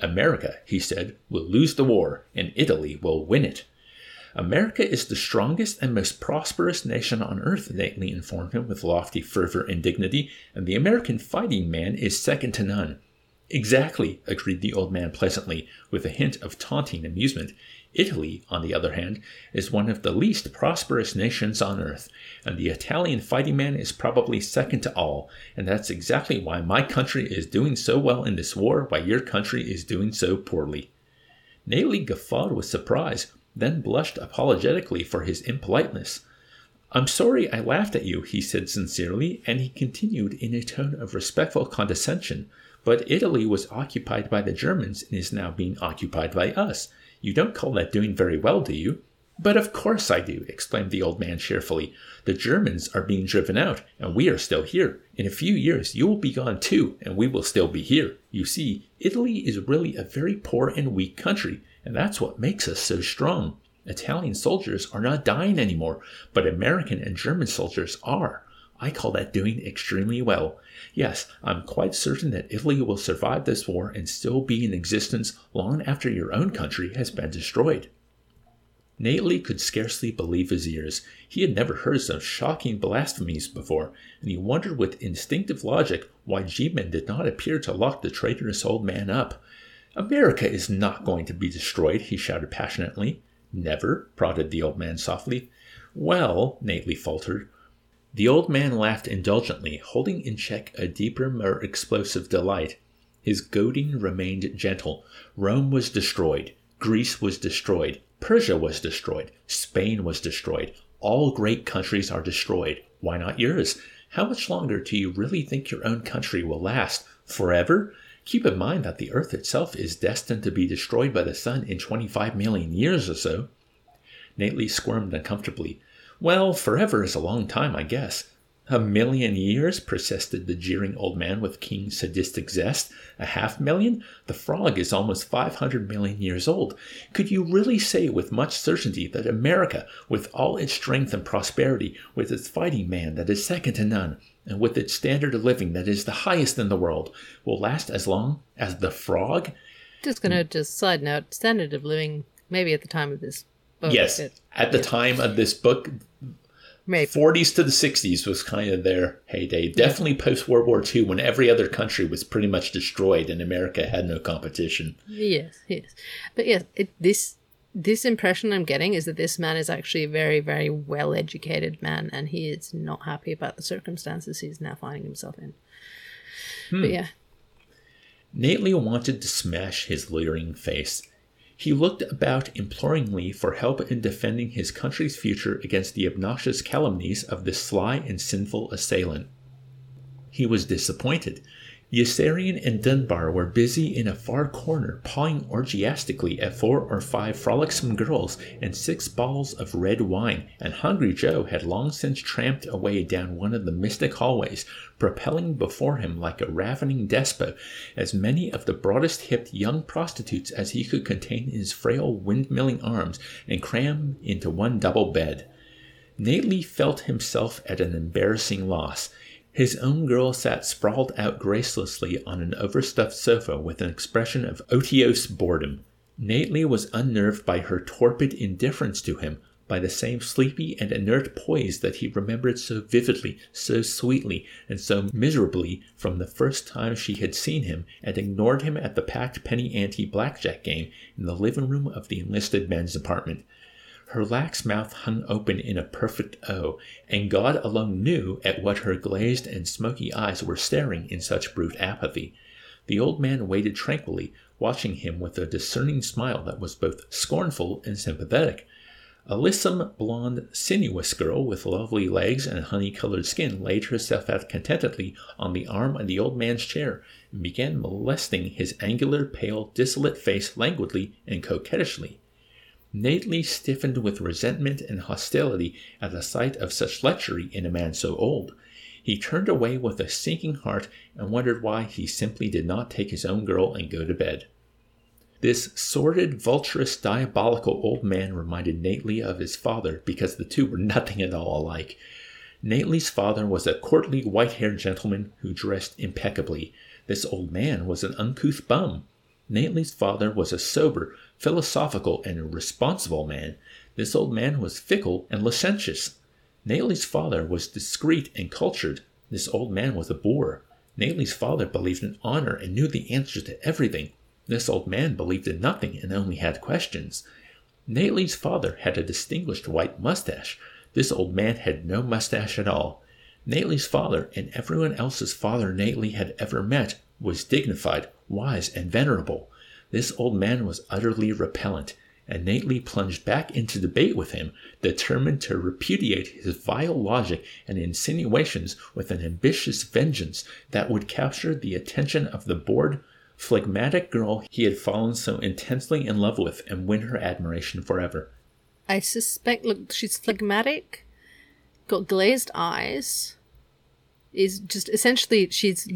America, he said, will lose the war, and Italy will win it. America is the strongest and most prosperous nation on earth, Nately informed him with lofty fervor and dignity, and the American fighting man is second to none. Exactly, agreed the old man pleasantly, with a hint of taunting amusement. Italy, on the other hand, is one of the least prosperous nations on earth, and the Italian fighting man is probably second to all, and that's exactly why my country is doing so well in this war while your country is doing so poorly. Nately guffawed with surprise, then blushed apologetically for his impoliteness. I'm sorry I laughed at you, he said sincerely, and he continued in a tone of respectful condescension. But Italy was occupied by the Germans and is now being occupied by us. You don't call that doing very well, do you? But of course I do, exclaimed the old man cheerfully. The Germans are being driven out, and we are still here. In a few years you will be gone too, and we will still be here. You see, Italy is really a very poor and weak country, and that's what makes us so strong. Italian soldiers are not dying anymore, but American and German soldiers are. I call that doing extremely well. Yes, I'm quite certain that Italy will survive this war and still be in existence long after your own country has been destroyed. Nately could scarcely believe his ears. He had never heard such shocking blasphemies before, and he wondered with instinctive logic why G-Men did not appear to lock the traitorous old man up. America is not going to be destroyed, he shouted passionately. Never, prodded the old man softly. Well, Nately faltered, the old man laughed indulgently, holding in check a deeper, more explosive delight. His goading remained gentle. Rome was destroyed. Greece was destroyed. Persia was destroyed. Spain was destroyed. All great countries are destroyed. Why not yours? How much longer do you really think your own country will last? Forever? Keep in mind that the earth itself is destined to be destroyed by the sun in 25 million years or so. Nately squirmed uncomfortably. Well, forever is a long time, I guess. A million years, persisted the jeering old man with keen sadistic zest. A half million? The frog is almost 500 million years old. Could you really say with much certainty that America, with all its strength and prosperity, with its fighting man that is second to none, and with its standard of living that is the highest in the world, will last as long as the frog? Just gonna just side note, standard of living, maybe at the time of this book. Yes, at the time of this book, Maybe. 40s to the 60s was kind of their heyday. Definitely post World War II when every other country was pretty much destroyed and America had no competition. Yes, yes. But yes, it, this this impression I'm getting is that this man is actually a very, very well educated man and he is not happy about the circumstances he's now finding himself in. Hmm. But yeah. Nately wanted to smash his leering face he looked about imploringly for help in defending his country's future against the obnoxious calumnies of this sly and sinful assailant. He was disappointed. Yossarian and Dunbar were busy in a far corner pawing orgiastically at four or five frolicsome girls and six bottles of red wine, and Hungry Joe had long since tramped away down one of the mystic hallways, propelling before him like a ravening despot as many of the broadest hipped young prostitutes as he could contain in his frail windmilling arms and cram into one double bed. Nately felt himself at an embarrassing loss. His own girl sat sprawled out gracelessly on an overstuffed sofa with an expression of otiose boredom. Nately was unnerved by her torpid indifference to him, by the same sleepy and inert poise that he remembered so vividly, so sweetly, and so miserably from the first time she had seen him and ignored him at the packed penny ante blackjack game in the living room of the enlisted men's apartment. Her lax mouth hung open in a perfect O, and God alone knew at what her glazed and smoky eyes were staring in such brute apathy. The old man waited tranquilly, watching him with a discerning smile that was both scornful and sympathetic. A lissom, blonde, sinuous girl with lovely legs and honey colored skin laid herself out contentedly on the arm of the old man's chair and began molesting his angular, pale, dissolute face languidly and coquettishly. Nately stiffened with resentment and hostility at the sight of such lechery in a man so old. He turned away with a sinking heart and wondered why he simply did not take his own girl and go to bed. This sordid, vulturous, diabolical old man reminded Nately of his father because the two were nothing at all alike. Nately's father was a courtly, white haired gentleman who dressed impeccably. This old man was an uncouth bum. Nately's father was a sober, philosophical, and responsible man. This old man was fickle and licentious. Nately's father was discreet and cultured. This old man was a boor. Nately's father believed in honor and knew the answers to everything. This old man believed in nothing and only had questions. Nately's father had a distinguished white mustache. This old man had no mustache at all. Nately's father, and everyone else's father Nately had ever met, was dignified, wise, and venerable. This old man was utterly repellent, and Nately plunged back into debate with him, determined to repudiate his vile logic and insinuations with an ambitious vengeance that would capture the attention of the bored, phlegmatic girl he had fallen so intensely in love with and win her admiration forever. I suspect, look, she's phlegmatic, got glazed eyes, is just essentially she's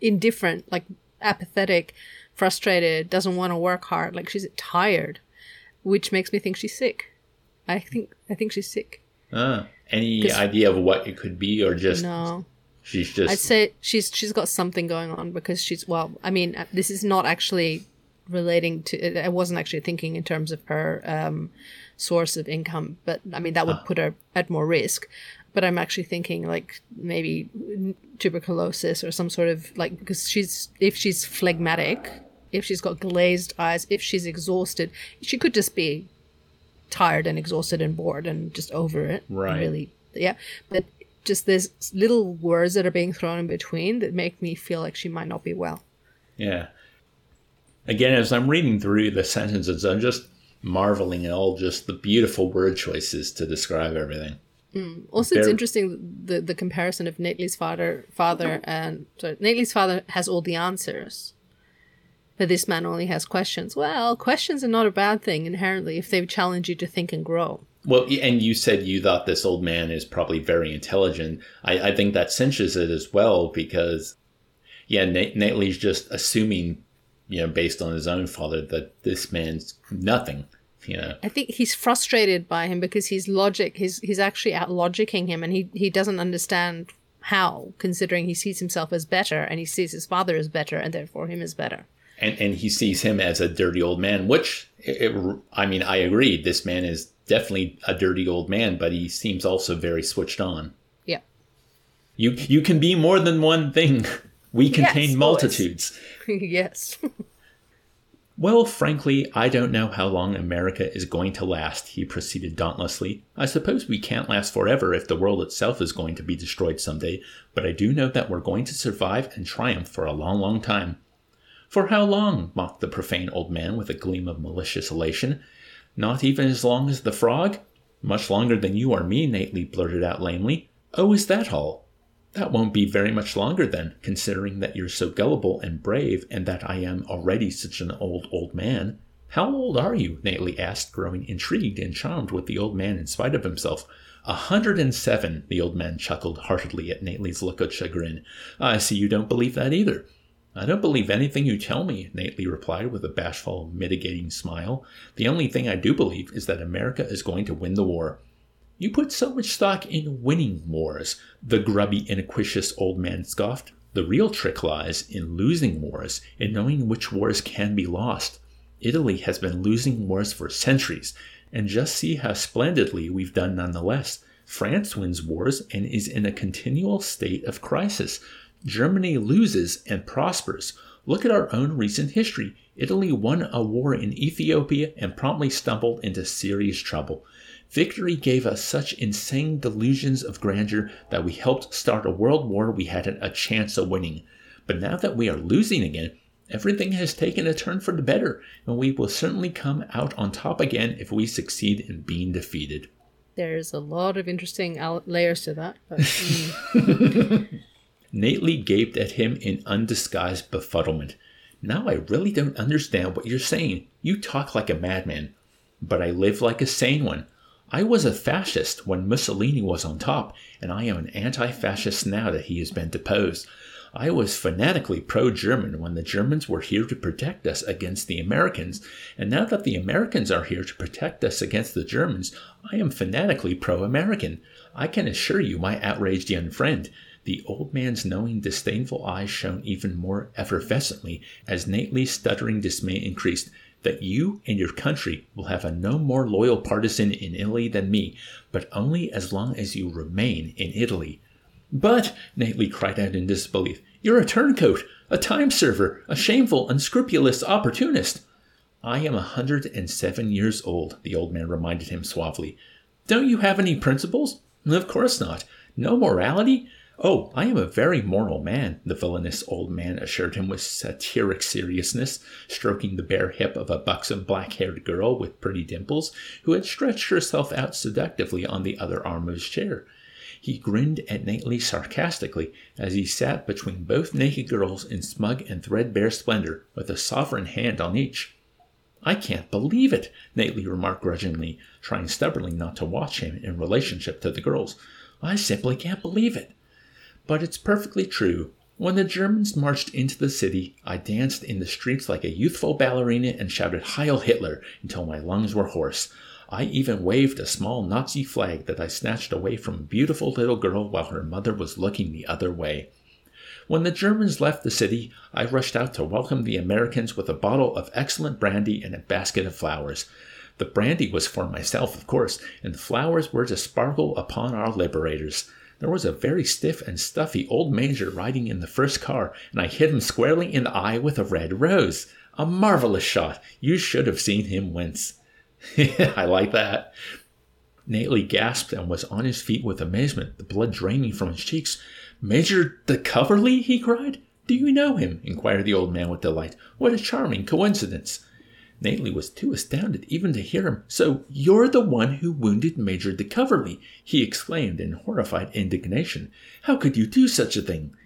indifferent, like apathetic, frustrated, doesn't want to work hard, like she's tired, which makes me think she's sick. I think I think she's sick. Ah, any idea of what it could be, or just No. she's just I'd say she's she's got something going on because she's well. I mean, uh, this is not actually relating to. I wasn't actually thinking in terms of her um, source of income, but I mean that would put her at more risk. But I'm actually thinking like maybe tuberculosis or some sort of like because she's if she's phlegmatic, if she's got glazed eyes, if she's exhausted, she could just be tired and exhausted and bored and just over it. Right. Really, yeah. But just there's little words that are being thrown in between that make me feel like she might not be well. Yeah. Again, as I'm reading through the sentences, I'm just marveling at all just the beautiful word choices to describe everything. Mm. Also, it's interesting the the comparison of Nately's father father oh. and so Nately's father has all the answers, but this man only has questions. Well, questions are not a bad thing inherently if they challenge you to think and grow. Well, and you said you thought this old man is probably very intelligent. I, I think that cinches it as well because, yeah, Nate, Nately's just assuming, you know, based on his own father, that this man's nothing. You know, I think he's frustrated by him because his logic, he's he's actually out logicking him, and he he doesn't understand how, considering he sees himself as better and he sees his father as better, and therefore him as better. And and he sees him as a dirty old man, which it, it- I mean, I agree. This man is definitely a dirty old man, but he seems also very switched on. Yeah. You you can be more than one thing. We contain Yes, multitudes. yes. Well, frankly, I don't know how long America is going to last, he proceeded dauntlessly. I suppose we can't last forever if the world itself is going to be destroyed someday, but I do know that we're going to survive and triumph for a long, long time. For how long? mocked the profane old man with a gleam of malicious elation. Not even as long as the frog? Much longer than you or me, Nately blurted out lamely. Oh, is that all? That won't be very much longer then, considering that you're so gullible and brave, and that I am already such an old, old man. How old are you? Nately asked, growing intrigued and charmed with the old man in spite of himself. A hundred and seven, the old man chuckled heartily at Nately's look of chagrin. I see you don't believe that either. I don't believe anything you tell me, Nately replied with a bashful, mitigating smile. The only thing I do believe is that America is going to win the war. You put so much stock in winning wars, the grubby, inquisitive old man scoffed. The real trick lies in losing wars, in knowing which wars can be lost. Italy has been losing wars for centuries, and just see how splendidly we've done nonetheless. France wins wars and is in a continual state of crisis. Germany loses and prospers. Look at our own recent history. Italy won a war in Ethiopia and promptly stumbled into serious trouble. Victory gave us such insane delusions of grandeur that we helped start a world war we hadn't a chance of winning. But now that we are losing again, everything has taken a turn for the better, and we will certainly come out on top again if we succeed in being defeated. There's a lot of interesting layers to that. But, mm. Nately gaped at him in undisguised befuddlement. Now I really don't understand what you're saying. You talk like a madman. But I live like a sane one. I was a fascist when Mussolini was on top, and I am an anti fascist now that he has been deposed. I was fanatically pro German when the Germans were here to protect us against the Americans, and now that the Americans are here to protect us against the Germans, I am fanatically pro American. I can assure you, my outraged young friend, the old man's knowing, disdainful eyes shone even more effervescently as Nately's stuttering dismay increased, that you and your country will have a no more loyal partisan in Italy than me, but only as long as you remain in Italy. But, Nately cried out in disbelief, You're a turncoat, a time server, a shameful, unscrupulous opportunist. I am a hundred and seven years old, the old man reminded him suavely. Don't you have any principles? Of course not. No morality? Oh, I am a very moral man, the villainous old man assured him with satiric seriousness, stroking the bare hip of a buxom black haired girl with pretty dimples, who had stretched herself out seductively on the other arm of his chair. He grinned at Nately sarcastically as he sat between both naked girls in smug and threadbare splendor, with a sovereign hand on each. I can't believe it, Nately remarked grudgingly, trying stubbornly not to watch him in relationship to the girls. I simply can't believe it. But it's perfectly true. When the Germans marched into the city, I danced in the streets like a youthful ballerina and shouted Heil Hitler until my lungs were hoarse. I even waved a small Nazi flag that I snatched away from a beautiful little girl while her mother was looking the other way. When the Germans left the city, I rushed out to welcome the Americans with a bottle of excellent brandy and a basket of flowers. The brandy was for myself, of course, and the flowers were to sparkle upon our liberators. There was a very stiff and stuffy old major riding in the first car, and I hit him squarely in the eye with a red rose. A marvelous shot. You should have seen him wince. I like that. Nately gasped and was on his feet with amazement, the blood draining from his cheeks. Major de Coverley? he cried. Do you know him? inquired the old man with delight. What a charming coincidence. Nately was too astounded even to hear him. So you're the one who wounded Major de Coverley, he exclaimed in horrified indignation. How could you do such a thing?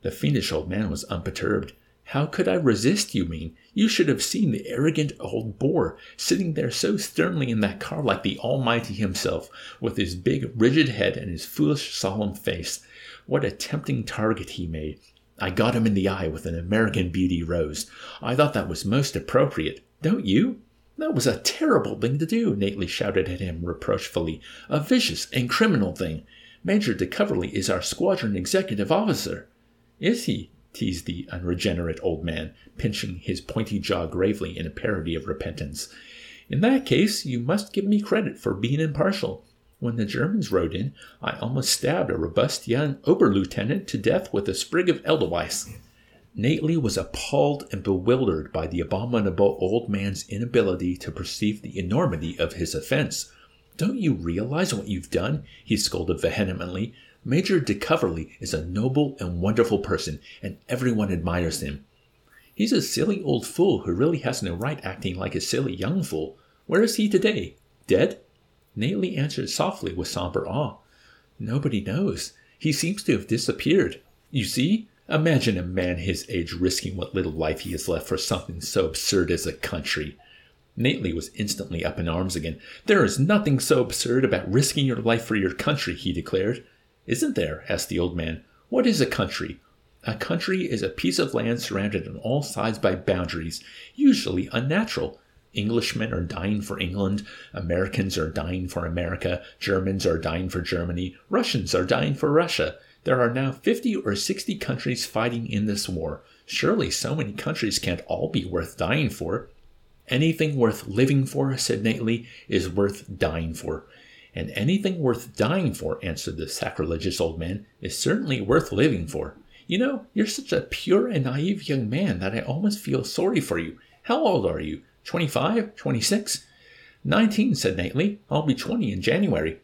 The fiendish old man was unperturbed. How could I resist, you mean? You should have seen the arrogant old boor sitting there so sternly in that car like the Almighty himself, with his big, rigid head and his foolish, solemn face. What a tempting target he made. I got him in the eye with an American Beauty rose. I thought that was most appropriate. Don't you? That was a terrible thing to do, Nately shouted at him reproachfully. A vicious and criminal thing. Major de Coverley is our squadron executive officer. Is he? teased the unregenerate old man, pinching his pointy jaw gravely in a parody of repentance. In that case, you must give me credit for being impartial. When the Germans rode in, I almost stabbed a robust young Oberlieutenant to death with a sprig of Edelweiss. Nately was appalled and bewildered by the abominable old man's inability to perceive the enormity of his offense. Don't you realize what you've done? he scolded vehemently. Major de Coverley is a noble and wonderful person, and everyone admires him. He's a silly old fool who really has no right acting like a silly young fool. Where is he today? Dead? Nately answered softly with somber awe. Nobody knows. He seems to have disappeared. You see, Imagine a man his age risking what little life he has left for something so absurd as a country. Nately was instantly up in arms again. There is nothing so absurd about risking your life for your country, he declared. Isn't there? asked the old man. What is a country? A country is a piece of land surrounded on all sides by boundaries, usually unnatural. Englishmen are dying for England, Americans are dying for America, Germans are dying for Germany, Russians are dying for Russia. There are now 50 or 60 countries fighting in this war. Surely so many countries can't all be worth dying for. Anything worth living for, said Nately, is worth dying for. And anything worth dying for, answered the sacrilegious old man, is certainly worth living for. You know, you're such a pure and naive young man that I almost feel sorry for you. How old are you? Twenty five? Twenty six? Nineteen, said Nately. I'll be twenty in January.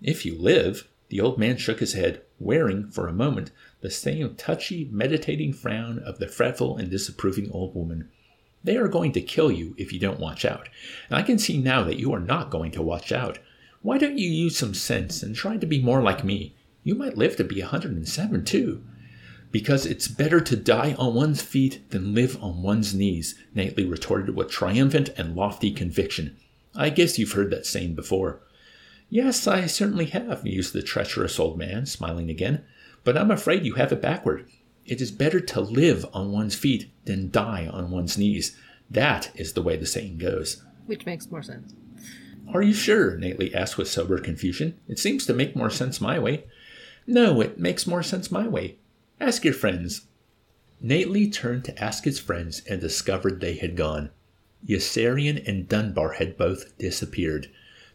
If you live. The old man shook his head wearing, for a moment, the same touchy, meditating frown of the fretful and disapproving old woman. They are going to kill you if you don't watch out. And I can see now that you are not going to watch out. Why don't you use some sense and try to be more like me? You might live to be a 107 too. Because it's better to die on one's feet than live on one's knees, Nately retorted with triumphant and lofty conviction. I guess you've heard that saying before. Yes, I certainly have, mused the treacherous old man, smiling again. But I'm afraid you have it backward. It is better to live on one's feet than die on one's knees. That is the way the saying goes. Which makes more sense. Are you sure? Nately asked with sober confusion. It seems to make more sense my way. No, it makes more sense my way. Ask your friends. Nately turned to ask his friends and discovered they had gone. Yossarian and Dunbar had both disappeared.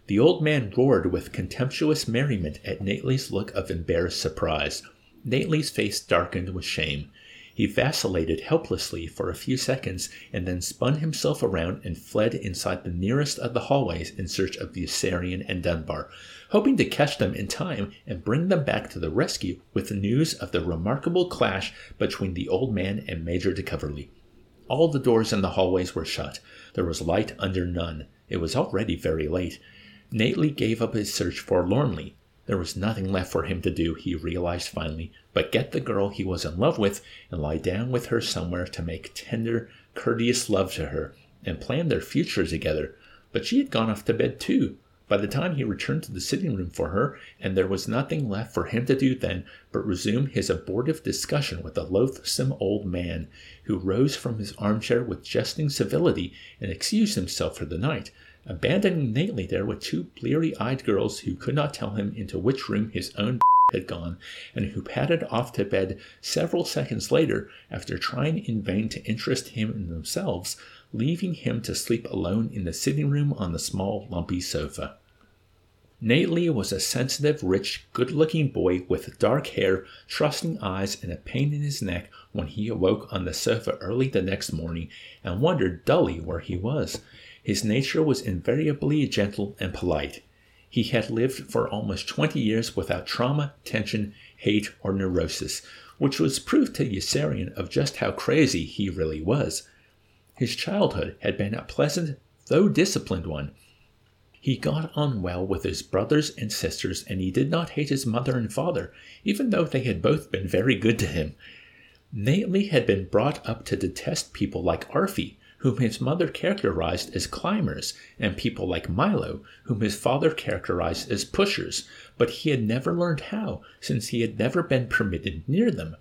The old man roared with contemptuous merriment at Nately's look of embarrassed surprise. Nately's face darkened with shame. He vacillated helplessly for a few seconds and then spun himself around and fled inside the nearest of the hallways in search of Yossarian and Dunbar, hoping to catch them in time and bring them back to the rescue with the news of the remarkable clash between the old man and Major de Coverley. All the doors in the hallways were shut. There was light under none. It was already very late. Nately gave up his search forlornly. There was nothing left for him to do, he realized finally, but get the girl he was in love with and lie down with her somewhere to make tender, courteous love to her and plan their future together. But she had gone off to bed too. By the time he returned to the sitting room for her, and there was nothing left for him to do then but resume his abortive discussion with the loathsome old man, who rose from his armchair with jesting civility and excused himself for the night, abandoning Nately there with two bleary eyed girls who could not tell him into which room his own had gone, and who padded off to bed several seconds later after trying in vain to interest him in themselves, leaving him to sleep alone in the sitting room on the small, lumpy sofa. Nately was a sensitive, rich, good looking boy with dark hair, trusting eyes, and a pain in his neck when he awoke on the sofa early the next morning and wondered dully where he was. His nature was invariably gentle and polite. He had lived for almost 20 years without trauma, tension, hate, or neurosis, which was proof to Yossarian of just how crazy he really was. His childhood had been a pleasant, though disciplined one. He got on well with his brothers and sisters, and he did not hate his mother and father, even though they had both been very good to him. Nately had been brought up to detest people like Aarfy, whom his mother characterized as climbers, and people like Milo, whom his father characterized as pushers, but he had never learned how, since he had never been permitted near them.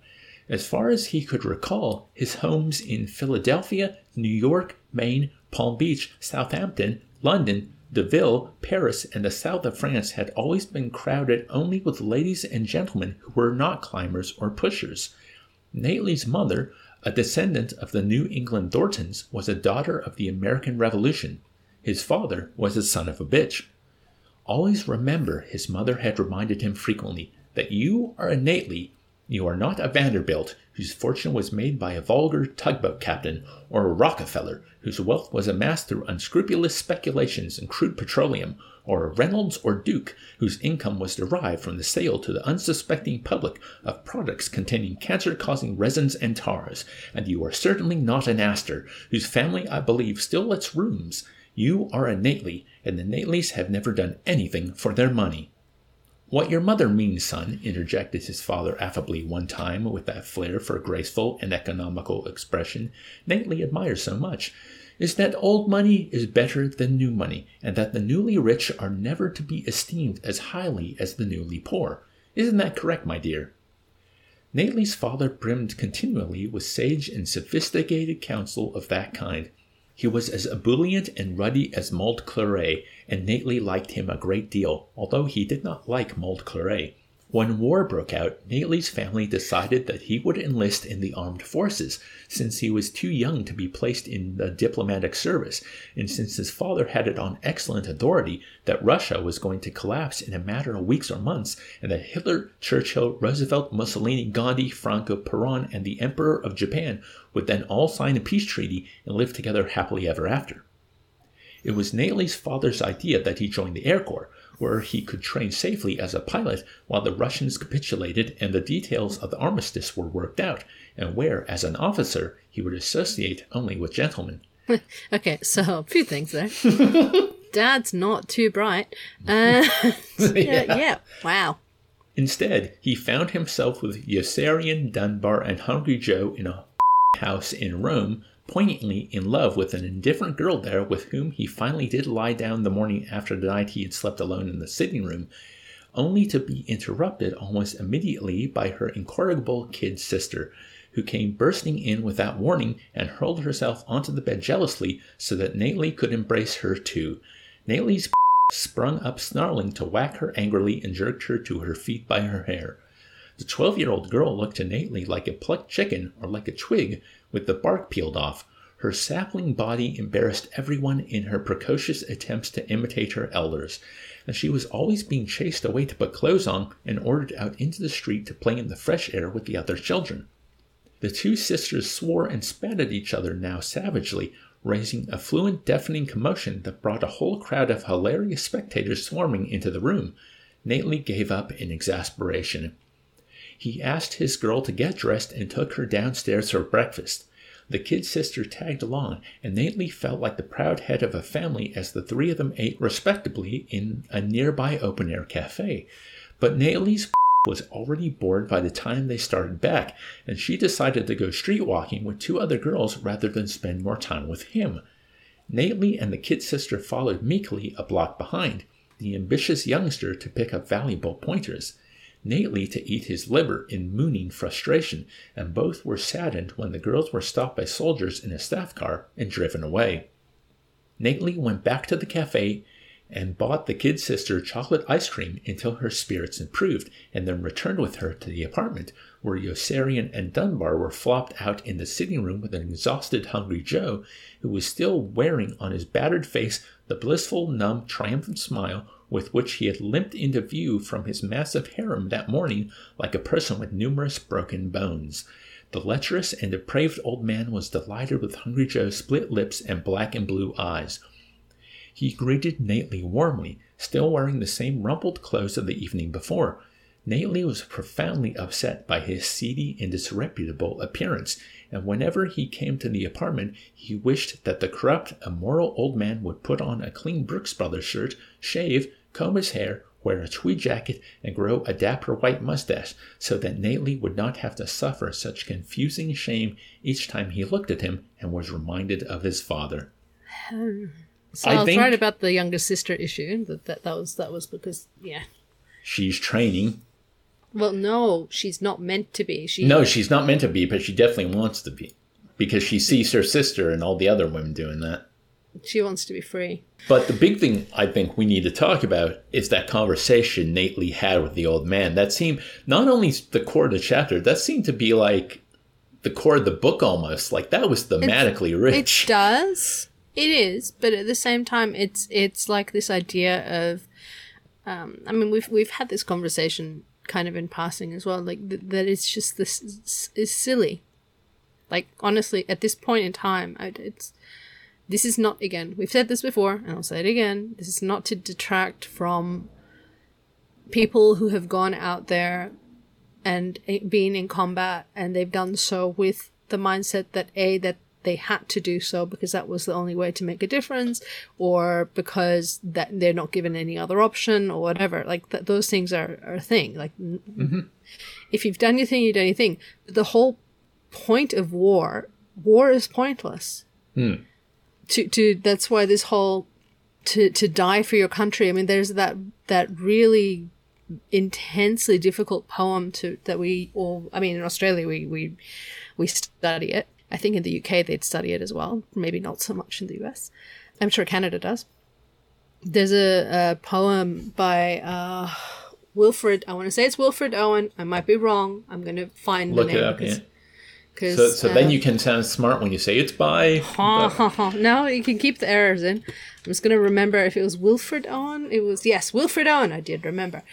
As far as he could recall, his homes in Philadelphia, New York, Maine, Palm Beach, Southampton, London, Deauville, Paris, and the south of France had always been crowded only with ladies and gentlemen who were not climbers or pushers. Nately's mother, a descendant of the New England Thorntons, was a daughter of the American Revolution. His father was a son of a bitch. Always remember, his mother had reminded him frequently, that you are a Nately, you are not a Vanderbilt, whose fortune was made by a vulgar tugboat captain, or a Rockefeller, whose wealth was amassed through unscrupulous speculations in crude petroleum, or Reynolds or Duke, whose income was derived from the sale to the unsuspecting public of products containing cancer causing resins and tars, and you are certainly not an Astor, whose family I believe still lets rooms. You are a Nately, and the Natelys have never done anything for their money. What your mother means, son, interjected his father affably one time with that flair for graceful and economical expression Nately admires so much, is that old money is better than new money, and that the newly rich are never to be esteemed as highly as the newly poor. Isn't that correct, my dear? Nately's father brimmed continually with sage and sophisticated counsel of that kind. He was as ebullient and ruddy as mulled claret, and Nately liked him a great deal, although he did not like mulled claret. When war broke out, Nately's family decided that he would enlist in the armed forces, since he was too young to be placed in the diplomatic service, and since his father had it on excellent authority that Russia was going to collapse in a matter of weeks or months, and that Hitler, Churchill, Roosevelt, Mussolini, Gandhi, Franco, Peron, and the Emperor of Japan would then all sign a peace treaty and live together happily ever after. It was Nately's father's idea that he join the Air Corps, where he could train safely as a pilot while the Russians capitulated and the details of the armistice were worked out, and where, as an officer, he would associate only with gentlemen. okay, so a few things there. Dad's not too bright. Uh, yeah. yeah, wow. Instead, he found himself with Yossarian, Dunbar, and Hungry Joe in a house in Rome poignantly in love with an indifferent girl there with whom he finally did lie down the morning after the night he had slept alone in the sitting room, only to be interrupted almost immediately by her incorrigible kid sister, who came bursting in without warning and hurled herself onto the bed jealously so that Nately could embrace her too. Nately's sprung up snarling to whack her angrily and jerked her to her feet by her hair. The twelve year old girl looked to Nately like a plucked chicken or like a twig with the bark peeled off. Her sapling body embarrassed everyone in her precocious attempts to imitate her elders, and she was always being chased away to put clothes on and ordered out into the street to play in the fresh air with the other children. The two sisters swore and spat at each other now savagely, raising a fluent, deafening commotion that brought a whole crowd of hilarious spectators swarming into the room. Nately gave up in exasperation. He asked his girl to get dressed and took her downstairs for breakfast. The kid sister tagged along, and Nately felt like the proud head of a family as the three of them ate respectably in a nearby open air cafe. But Nately's was already bored by the time they started back, and she decided to go street walking with two other girls rather than spend more time with him. Nately and the kid sister followed meekly a block behind, the ambitious youngster to pick up valuable pointers. Nately to eat his liver in mooning frustration, and both were saddened when the girls were stopped by soldiers in a staff car and driven away. Nately went back to the cafe and bought the kid sister chocolate ice cream until her spirits improved, and then returned with her to the apartment, where Yossarian and Dunbar were flopped out in the sitting room with an exhausted Hungry Joe, who was still wearing on his battered face the blissful, numb, triumphant smile with which he had limped into view from his massive harem that morning like a person with numerous broken bones. The lecherous and depraved old man was delighted with Hungry Joe's split lips and black and blue eyes. He greeted Nately warmly, still wearing the same rumpled clothes of the evening before. Nately was profoundly upset by his seedy and disreputable appearance, and whenever he came to the apartment, he wished that the corrupt, immoral old man would put on a clean Brooks Brothers shirt, shave, comb his hair, wear a tweed jacket, and grow a dapper white mustache, so that Nately would not have to suffer such confusing shame each time he looked at him and was reminded of his father. Hmm. So I, I was think, right about the younger sister issue. That, that that was that was because yeah. She's training. Well, no, she's not meant to be. She No, she's not meant to be, but she definitely wants to be. Because she sees her sister and all the other women doing that. She wants to be free. But the big thing I think we need to talk about is that conversation Nately had with the old man. That seemed not only the core of the chapter, that seemed to be like the core of the book almost. Like that was thematically it's, rich. It does. It is, but at the same time, it's it's like this idea of, um, I mean, we've we've had this conversation kind of in passing as well, like th- that it's just this is, is silly. Like honestly, at this point in time, I, it's this is not again. We've said this before, and I'll say it again. This is not to detract from people who have gone out there and eh, been in combat, and they've done so with the mindset that a that they had to do so because that was the only way to make a difference or because that they're not given any other option or whatever. Like th- those things are, are a thing. Like mm-hmm. if you've done your thing you've done your thing. The whole point of war war is pointless. Mm. to to that's why this whole to to die for your country i mean there's that that really intensely difficult poem to that we all i mean in australia we we we study it I think in the UK they'd study it as well. Maybe not so much in the US. I'm sure Canada does. There's a, a poem by uh, Wilfred. I want to say it's Wilfred Owen. I might be wrong. I'm going to find Look the name. Look it up, yeah. So, so uh, then you can sound smart when you say it's by. no, you can keep the errors in. I'm just going to remember if it was Wilfred Owen. It was, yes, Wilfred Owen. I did remember.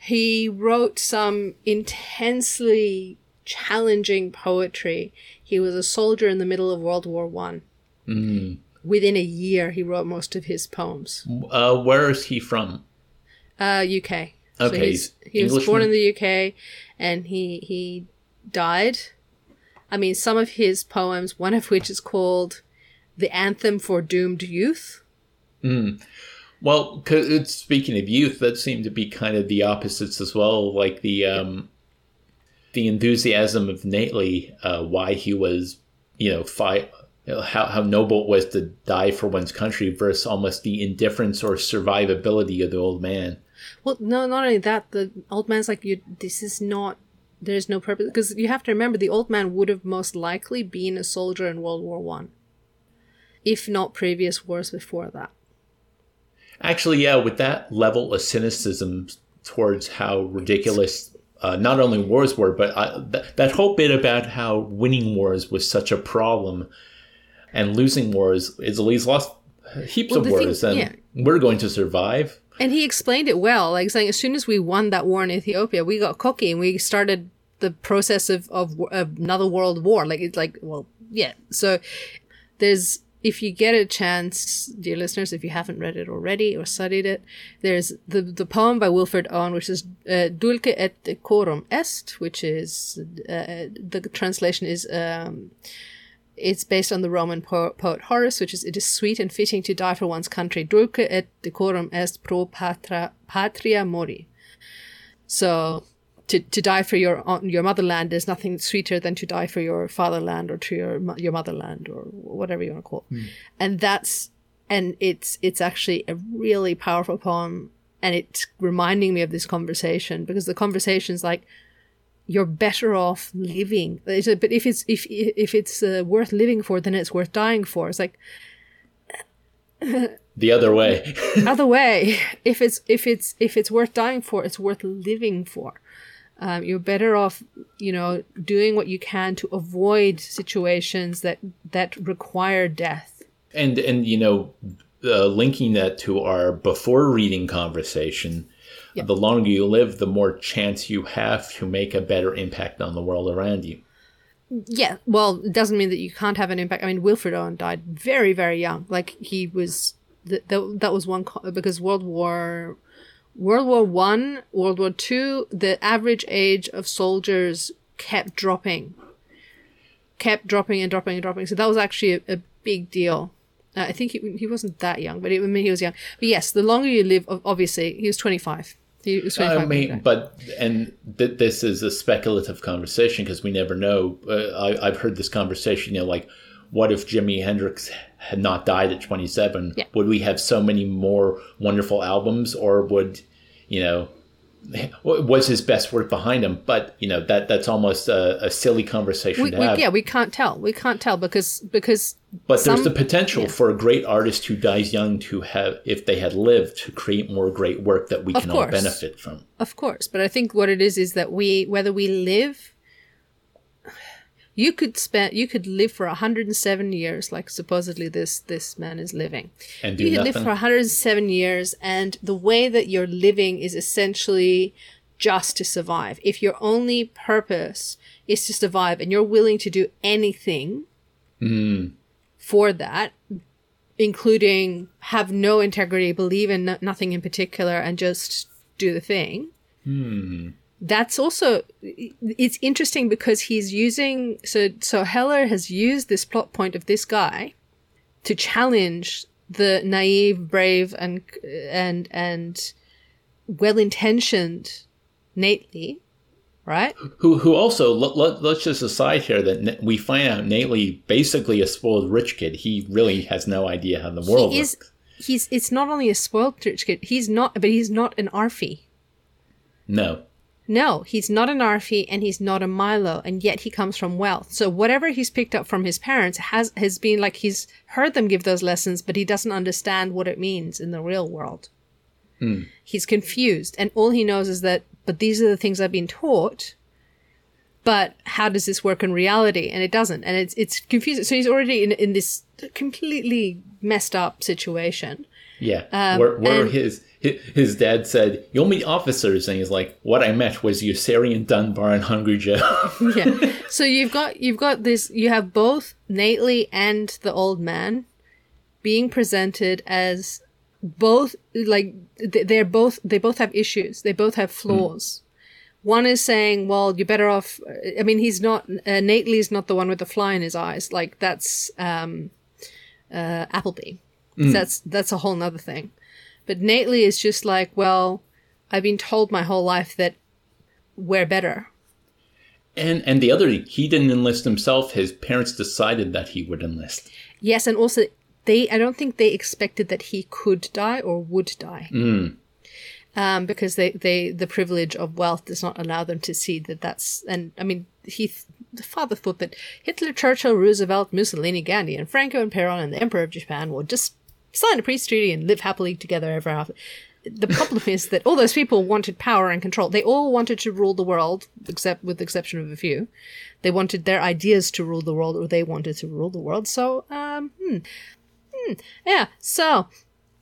He wrote some intensely challenging poetry. He was a soldier in the middle of World War One. Mm. Within a year, he wrote most of his poems. Uh, where is he from? Uh, UK. Okay, so he was born in the UK, and he he died. I mean, some of his poems, one of which is called "The Anthem for Doomed Youth." Mm. Well, cause speaking of youth, that seemed to be kind of the opposites as well. Like the um, the enthusiasm of Nately, uh, why he was, you know, fight, how, how noble it was to die for one's country versus almost the indifference or survivability of the old man. Well, no, not only that, the old man's like, you, this is not, there's no purpose. Because you have to remember, the old man would have most likely been a soldier in World War One, if not previous wars before that. Actually, yeah, with that level of cynicism towards how ridiculous uh, not only wars were, but I, th- that whole bit about how winning wars was such a problem. And losing wars, is Italy's lost heaps Well, of the thing- wars, and yeah. we're going to survive. And he explained it well, like saying as soon as we won that war in Ethiopia, we got cocky and we started the process of, of, of another world war. Like it's like, well, yeah. So there's, if you get a chance, dear listeners, if you haven't read it already or studied it, there's the the poem by Wilfred Owen, which is uh, Dulce et decorum est, which is uh, the translation is. Um, it's based on the Roman po- poet Horace, which is it is sweet and fitting to die for one's country. Dulce et decorum est pro patra, patria mori. So to, to die for your your motherland, is nothing sweeter than to die for your fatherland or to your your motherland or whatever you want to call it. And that's and it's it's actually a really powerful poem, and it's reminding me of this conversation because the conversation's like you're better off living. It's a- But if it's if if it's uh, worth living for, then it's worth dying for. It's like The other way. other way. If it's if it's if it's worth dying for, it's worth living for. Um, you're better off, you know, doing what you can to avoid situations that that require death. and and you know uh, linking that to our before reading conversation Yeah. the longer you live the more chance you have to make a better impact on the world around you Yeah, well, it doesn't mean that you can't have an impact. I mean, Wilfred Owen died very, very young. Like he was, th- th- that was one co- because World War, World War One, World War Two, the average age of soldiers kept dropping, kept dropping and dropping and dropping. So that was actually a, a big deal. Uh, I think he, he wasn't that young, but it, I mean he was young. But yes, the longer you live, obviously, he was twenty five. He was twenty I mean, but and th- this is a speculative conversation because we never know. Uh, I, I've heard this conversation. You know, like, what if Jimi Hendrix had not died at 27? Yeah. Would we have so many more wonderful albums, or would, you know, was his best work behind him? But you know, that that's almost a, a silly conversation we, to we, have. yeah, we can't tell. We can't tell because because But there's the potential yeah. for a great artist who dies young to have, if they had lived, to create more great work that we Of can all benefit from. Of course, but I think what it is is that we, whether we live, you could spend, you could live for 107 years, like supposedly this this man is living. And do you could nothing. live for 107 years, and the way that you're living is essentially just to survive. If your only purpose is to survive, and you're willing to do anything hmm. for that, including have no integrity, believe in no- nothing in particular, and just do the thing. Hmm. That's also it's interesting because he's using so so Heller has used this plot point of this guy to challenge the naive, brave, and and and well-intentioned Nately, right? Who, who also let, let, let's just aside here that we find out Nately basically a spoiled rich kid. He really has no idea how the world he is works. he's it's not only a spoiled rich kid he's not but he's not an Aarfy No, no he's not an Aarfy and he's not a milo and yet he comes from wealth. So whatever he's picked up from his parents has has been like he's heard them give those lessons but he doesn't understand what it means in the real world. He's confused and all he knows is that but these are the things i've been taught but how does this work in reality? And it doesn't and it's it's confusing. So he's already in, in this completely messed up situation. Yeah. where where Um, and- his, his dad said, "You'll meet officers," and he's like, "What I met was Yossarian Dunbar and Hungry Joe." yeah. So you've got you've got this you have both Nately and the old man being presented as both like they're both they both have issues. They both have flaws. One is saying well you're better off i mean he's not uh, Nately's not the one with the fly in his eyes. Like that's um uh appleby. That's that's a whole nother thing but Nately is just like well i've been told my whole life that we're better and and the other, he didn't enlist himself. His parents decided that he would enlist. Yes, and also they I don't think they expected that he could die or would die. Um, because they, they the privilege of wealth does not allow them to see that that's and I mean he the father thought that Hitler, Churchill, Roosevelt, Mussolini, Gandhi, and Franco and Peron and the Emperor of Japan would just sign a peace treaty and live happily together ever after. The problem is that all those people wanted power and control. They all wanted to rule the world, except with the exception of a few. They wanted their ideas to rule the world, or they wanted to rule the world. So Um, hmm. Hmm. Yeah. So,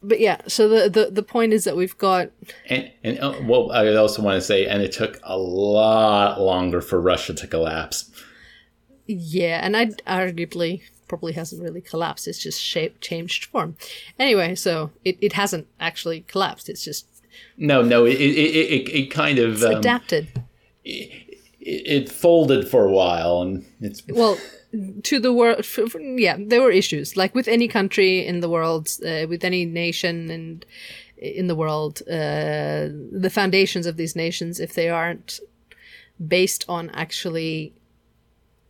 but yeah. So the, the the point is that we've got And and uh, well, I also want to say, and it took a lot longer for Russia to collapse. yeah, and I arguably probably hasn't really collapsed. It's just shape changed form. Anyway, so it, it hasn't actually collapsed. It's just No, no, it it it, it, kind of um, adapted. it, it folded for a while, and it's well to the world yeah there were issues like with any country in the world uh, with any nation and in the world uh, the foundations of these nations if they aren't based on actually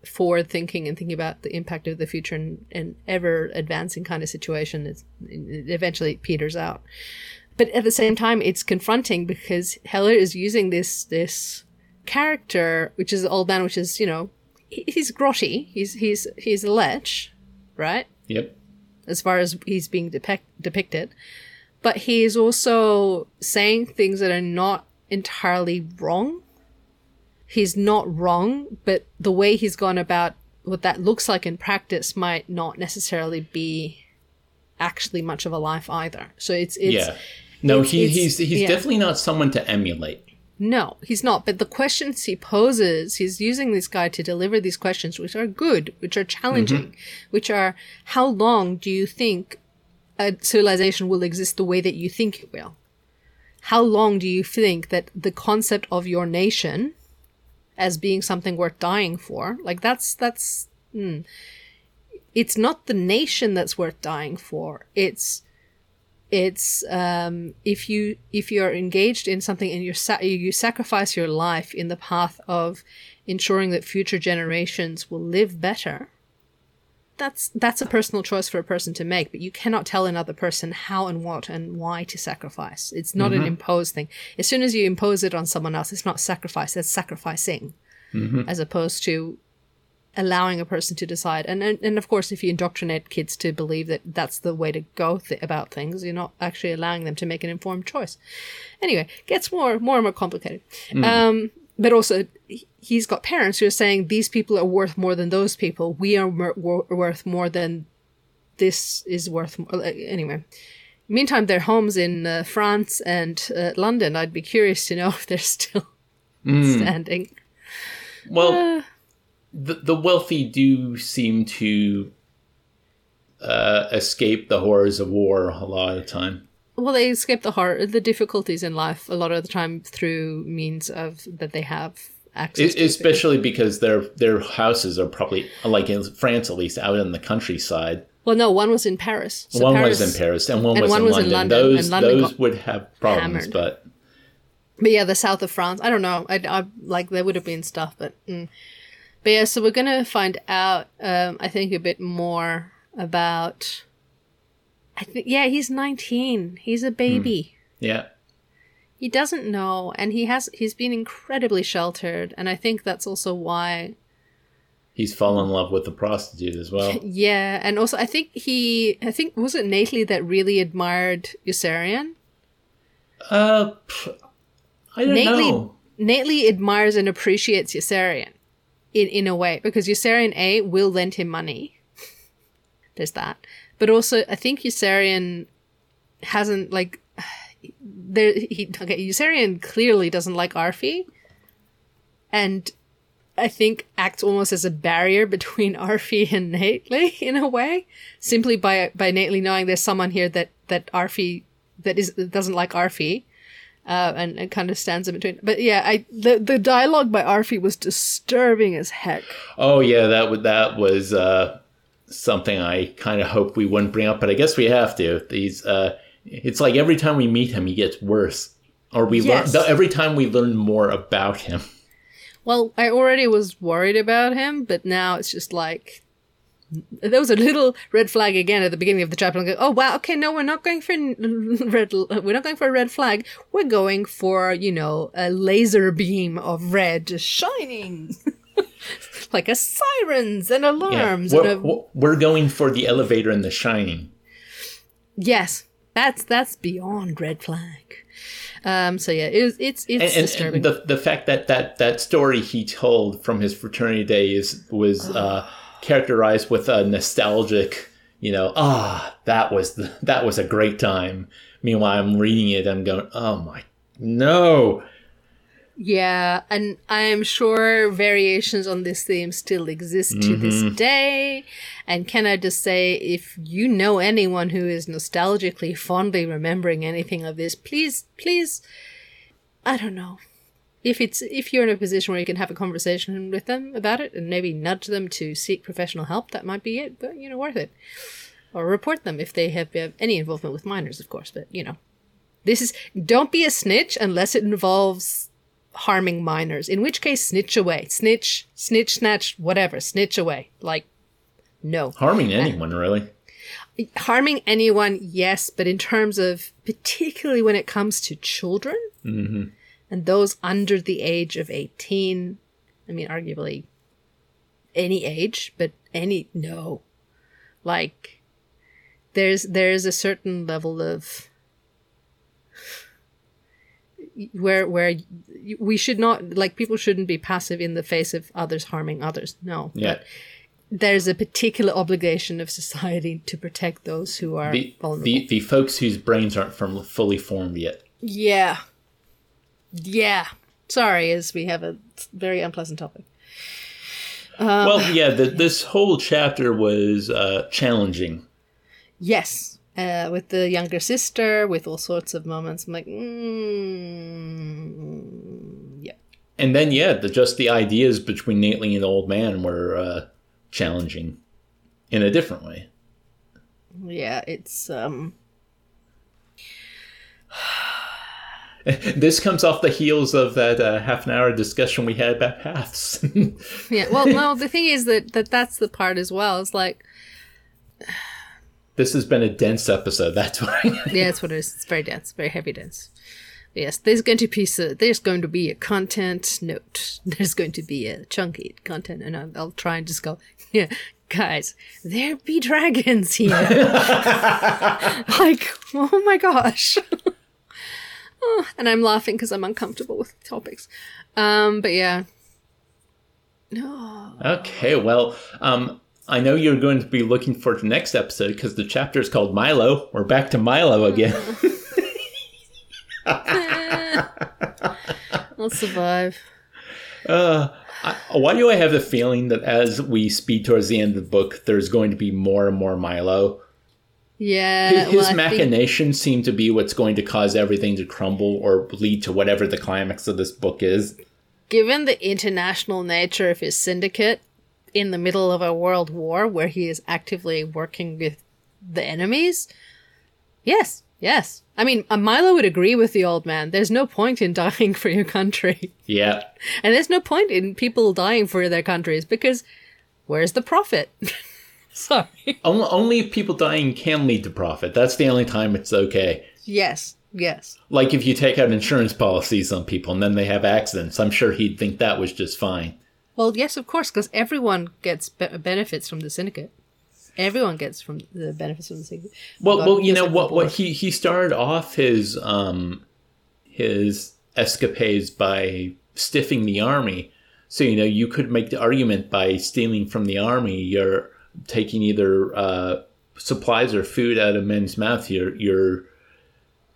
forward thinking and thinking about the impact of the future and, and ever advancing kind of situation it eventually peters out. But at the same time it's confronting because heller is using this this character which is old man which is you know he's grotty. He's he's he's a lech right? Yep. as far as he's being depict- depicted. But he is also saying things that are not entirely wrong he's not wrong but the way he's gone about what that looks like in practice might not necessarily be actually much of a life either so it's it's yeah. No, it's- he, it's- he's he's yeah. definitely not someone to emulate. No, he's not. But the questions he poses, he's using this guy to deliver these questions, which are good, which are challenging, mm-hmm. which are how long do you think a civilization will exist the way that you think it will? How long do you think that the concept of your nation as being something worth dying for, like that's, that's, hmm. it's not the nation that's worth dying for. It's, it's um, if you if you're engaged in something and you sa- you sacrifice your life in the path of ensuring that future generations will live better that's that's a personal choice for a person to make but you cannot tell another person how and what and why to sacrifice it's not an mm-hmm. imposed thing as soon as you impose it on someone else it's not sacrifice that's sacrificing mm-hmm. as opposed to allowing a person to decide. And, and and of course, if you indoctrinate kids to believe that that's the way to go th- about things, you're not actually allowing them to make an informed choice. Anyway, gets more more and more complicated. Mm. Um, but also, he- he's got parents who are saying these people are worth more than those people. We are wor- worth more than this is worth. More. Anyway. Meantime, their homes in uh, France and uh, London. I'd be curious to know if they're still standing. Well, Uh. the the wealthy do seem to uh, escape the horrors of war a lot of the time. Well, they escape the horror, the difficulties in life a lot of the time through means of that they have access. To. especially because their their houses are probably like in France at least out in the countryside. Well, no, one was in Paris. So one Paris, was in Paris and one and was, one in, was in London. Those London those would have problems, hammered. but But yeah, the south of France. I don't know. I, I like there would have been stuff, but mm. but yeah. So we're gonna find out. Um, I think a bit more about. I think yeah, he's nineteen. He's a baby. yeah, He doesn't know, and he has. He's been incredibly sheltered, and I think that's also why he's fallen in love with the prostitute as well. Yeah, and also I think he, I think was it Nately that really admired Yossarian? Uh, I don't know. Nately admires and appreciates Yossarian in in a way because Yossarian a will lend him money. There's that, but also I think Yossarian hasn't like there he okay Yossarian clearly doesn't like Aarfy, and I think acts almost as a barrier between Aarfy and Nately in a way, simply by by Nately knowing there's someone here that that Aarfy that is doesn't like Aarfy, uh, and it kind of stands in between. But yeah, I the the dialogue by Aarfy was disturbing as heck. Oh yeah, that would that was uh, something I kind of hope we wouldn't bring up, but I guess we have to. These uh, it's like every time we meet him, he gets worse, or we Yes. learn every time we learn more about him. Well, I already was worried about him, but now it's just like there was a little red flag again at the beginning of the chapter. Oh wow, okay, no, we're not going for red. We're not going for a red flag. We're going for you know a laser beam of red shining, like a sirens and alarms. we're, and a, we're going for the elevator in The Shining. yes, that's that's beyond red flag. Um. So yeah, it's it's it's and, and- disturbing. and the the fact that that that story he told from his fraternity days was uh, characterized with a nostalgic you know, ah, that was the, that was a great time. Meanwhile, I'm reading it, I'm going, oh my, no. Yeah, and I am sure variations on this theme still exist to this day. And can I just say, if you know anyone who is nostalgically, fondly remembering anything of this, please, please, I don't know. If it's if you're in a position where you can have a conversation with them about it and maybe nudge them to seek professional help, that might be it. But you know, worth it. Or report them if they have uh, any involvement with minors, of course. But you know, this is don't be a snitch unless it involves harming minors. In which case, snitch away. Snitch, snitch, snatch, whatever. Snitch away. Like, no. Harming anyone, really. Harming anyone, yes, but in terms of particularly when it comes to children hmm and those under the age of 18, I mean, arguably any age, but any, no. Like, there's, there's a certain level of where where we should not like people shouldn't be passive in the face of others harming others no Yeah. But there's a particular obligation of society to protect those who are The, vulnerable the, the folks whose brains aren't from fully formed yet. yeah yeah sorry as we have a very unpleasant topic well, yeah, the, this whole chapter was uh, challenging. yes uh, with the younger sister with all sorts of moments i'm like mm, yeah And then, yeah, the, just the ideas between Nately and the old man were uh, challenging in a different way. yeah it's um This comes off the heels of that uh, half an hour discussion we had about paths. Yeah. Well, no. The thing is that, that that's the part as well. It's like, this has been a dense episode. That's why. yeah, that's what it is. It's very dense, very heavy dense. Yes, there's going to be a, there's going to be a content note. There's going to be a chunky content, and I'll, I'll try and just go, yeah, guys, there be dragons here. like, oh my gosh. Oh, and I'm laughing because I'm uncomfortable with topics. Um, but yeah. No. okay, well, um, I know you're going to be looking for the next episode because the chapter is called Milo. We're back to Milo again. I'll survive. Uh, I, why do I have the feeling that as we speed towards the end of the book, there's going to be more and more Milo? Yeah. His, his well, I think- machinations seem to be what's going to cause everything to crumble or lead to whatever the climax of this book is. given the international nature of his syndicate in the middle of a world war where he is actively working with the enemies, yes, yes. I mean, uh, Milo would agree with the old man. There's no point in dying for your country. Yeah. And there's no point in people dying for their countries because where's the profit? Sorry. Only, only if people dying can lead to profit. That's the only time it's okay. Yes, yes. Like if you take out insurance policies on people and then they have accidents, I'm sure he'd think that was just fine. Well, yes, of course, because everyone gets be- benefits from the syndicate. Everyone gets from the benefits from the syndicate. Well, well, you know what? What he he started off his um his escapades by stiffing the army. So you know you could make the argument by stealing from the army, you're taking either uh, supplies or food out of men's mouth. You're you're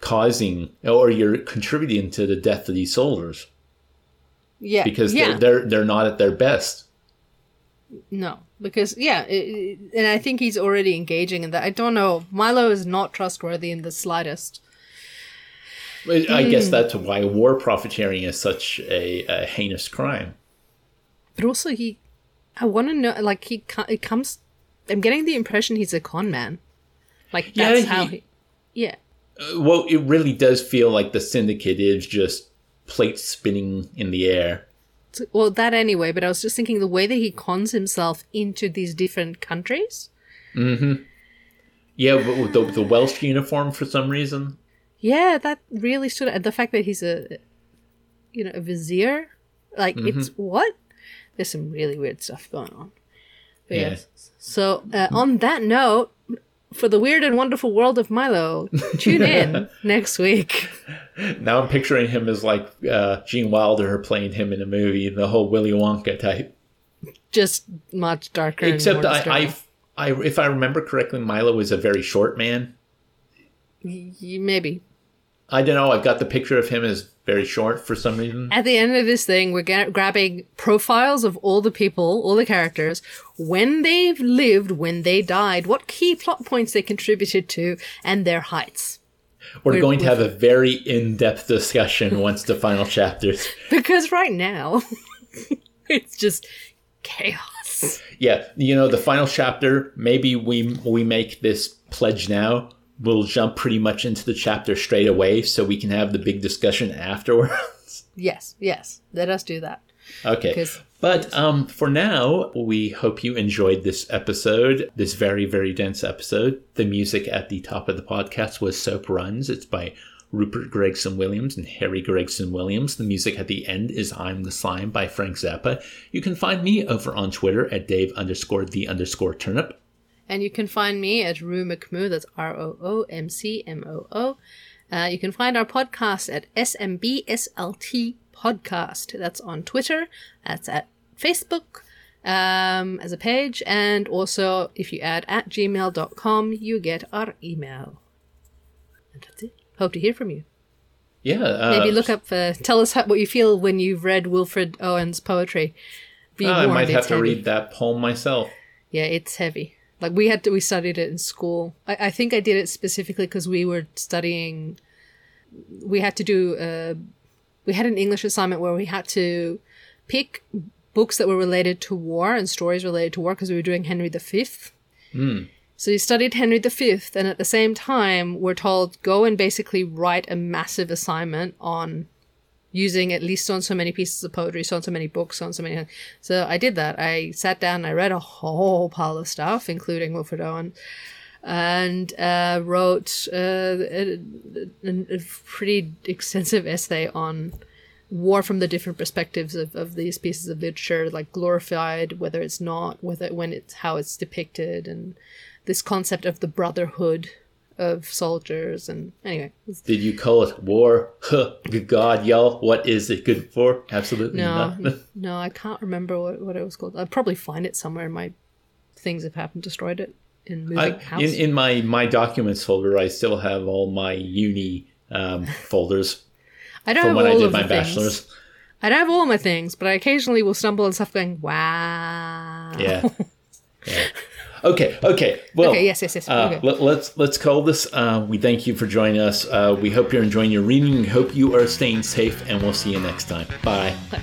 causing or you're contributing to the death of these soldiers yeah, because yeah. they're, they're they're not at their best. No, because yeah, it, and I think he's already engaging in that. I don't know. Milo is not trustworthy in the slightest. I Hmm. guess that's why war profiteering is such a, a heinous crime. But also, he, I want to know. Like he, it comes. I'm getting the impression he's a con man. Like Yeah, that's how he- he. Yeah, well, it really does feel like the syndicate is just plates spinning in the air. Well, that anyway. But I was just thinking the way that he cons himself into these different countries. Yeah, but with the, the Welsh uniform for some reason. Yeah, that really stood out. The fact that he's a, you know, a vizier, like it's what? There's some really weird stuff going on. But Yeah. yes. So uh, on that note, for the weird and wonderful world of Milo, tune in next week. Now I'm picturing him as like uh, Gene Wilder playing him in a movie, the whole Willy Wonka type. Just much darker. Except I, I. I, if I remember correctly, Milo was a very short man. Y- maybe. I don't know. I've got the picture of him as very short for some reason. At the end of this thing, we're ga- grabbing profiles of all the people, all the characters, when they've lived, when they died, what key plot points they contributed to, and their heights. We're We're- going to have a very in-depth discussion once the final chapters. Because right now, it's just chaos. Yeah, you know, the final chapter. Maybe we we make this pledge now. We'll jump pretty much into the chapter straight away, so we can have the big discussion afterwards. Yes, yes. Let us do that. Okay. Because But um, for now, we hope you enjoyed this episode, this very, very dense episode. The music at the top of the podcast was Soap Runs. It's by Rupert Gregson Williams and Harry Gregson Williams. The music at the end is I'm the Slime by Frank Zappa. You can find me over on Twitter at Dave underscore the underscore turnip. And you can find me at Roo McMoo, that's R O O M C M O O. Uh, you can find our podcast at SMBSLT Podcast. That's on Twitter, that's at Facebook um, as a page, and also if you add at gmail.com, you get our email. And that's it. Hope to hear from you. Yeah. Uh, Maybe look up, uh, tell us how, what you feel when you've read Wilfred Owen's poetry. Be I warned, might have it's to heavy. read that poem myself. Yeah, it's heavy. Like we had to, we studied it in school. I, I think I did it specifically because we were studying. We had to do. Uh, we had an English assignment where we had to pick books that were related to war and stories related to war because we were doing Henry V. So you studied Henry V, and at the same time, we're told go and basically write a massive assignment on using at least on so many pieces of poetry, so on so many books, so on so many. So I did that. I sat down and I read a whole pile of stuff, including Wilfred Owen, and uh, wrote uh, a, a, a pretty extensive essay on war from the different perspectives of, of these pieces of literature, like glorified, whether it's not, whether when it's how it's depicted, and this concept of the brotherhood of soldiers. And anyway, Did you call it war? Huh, good God, y'all. What is it good for? Absolutely No, not. no, I can't remember what, what it was called. I'll probably find it somewhere in my things have happened destroyed it in moving I, house. in, in my, my documents folder, I still have all my uni um, folders I don't from have when all I did of my the things. bachelor's. I don't have all my things, but I occasionally will stumble on stuff going, wow. Yeah. yeah. Okay, okay. Well, okay, yes, yes, yes. Uh, okay. let, us let's, let's call this. Uh, we thank you for joining us. Uh, we hope you're enjoying your reading. We hope you are staying safe, and we'll see you next time. Bye. Bye.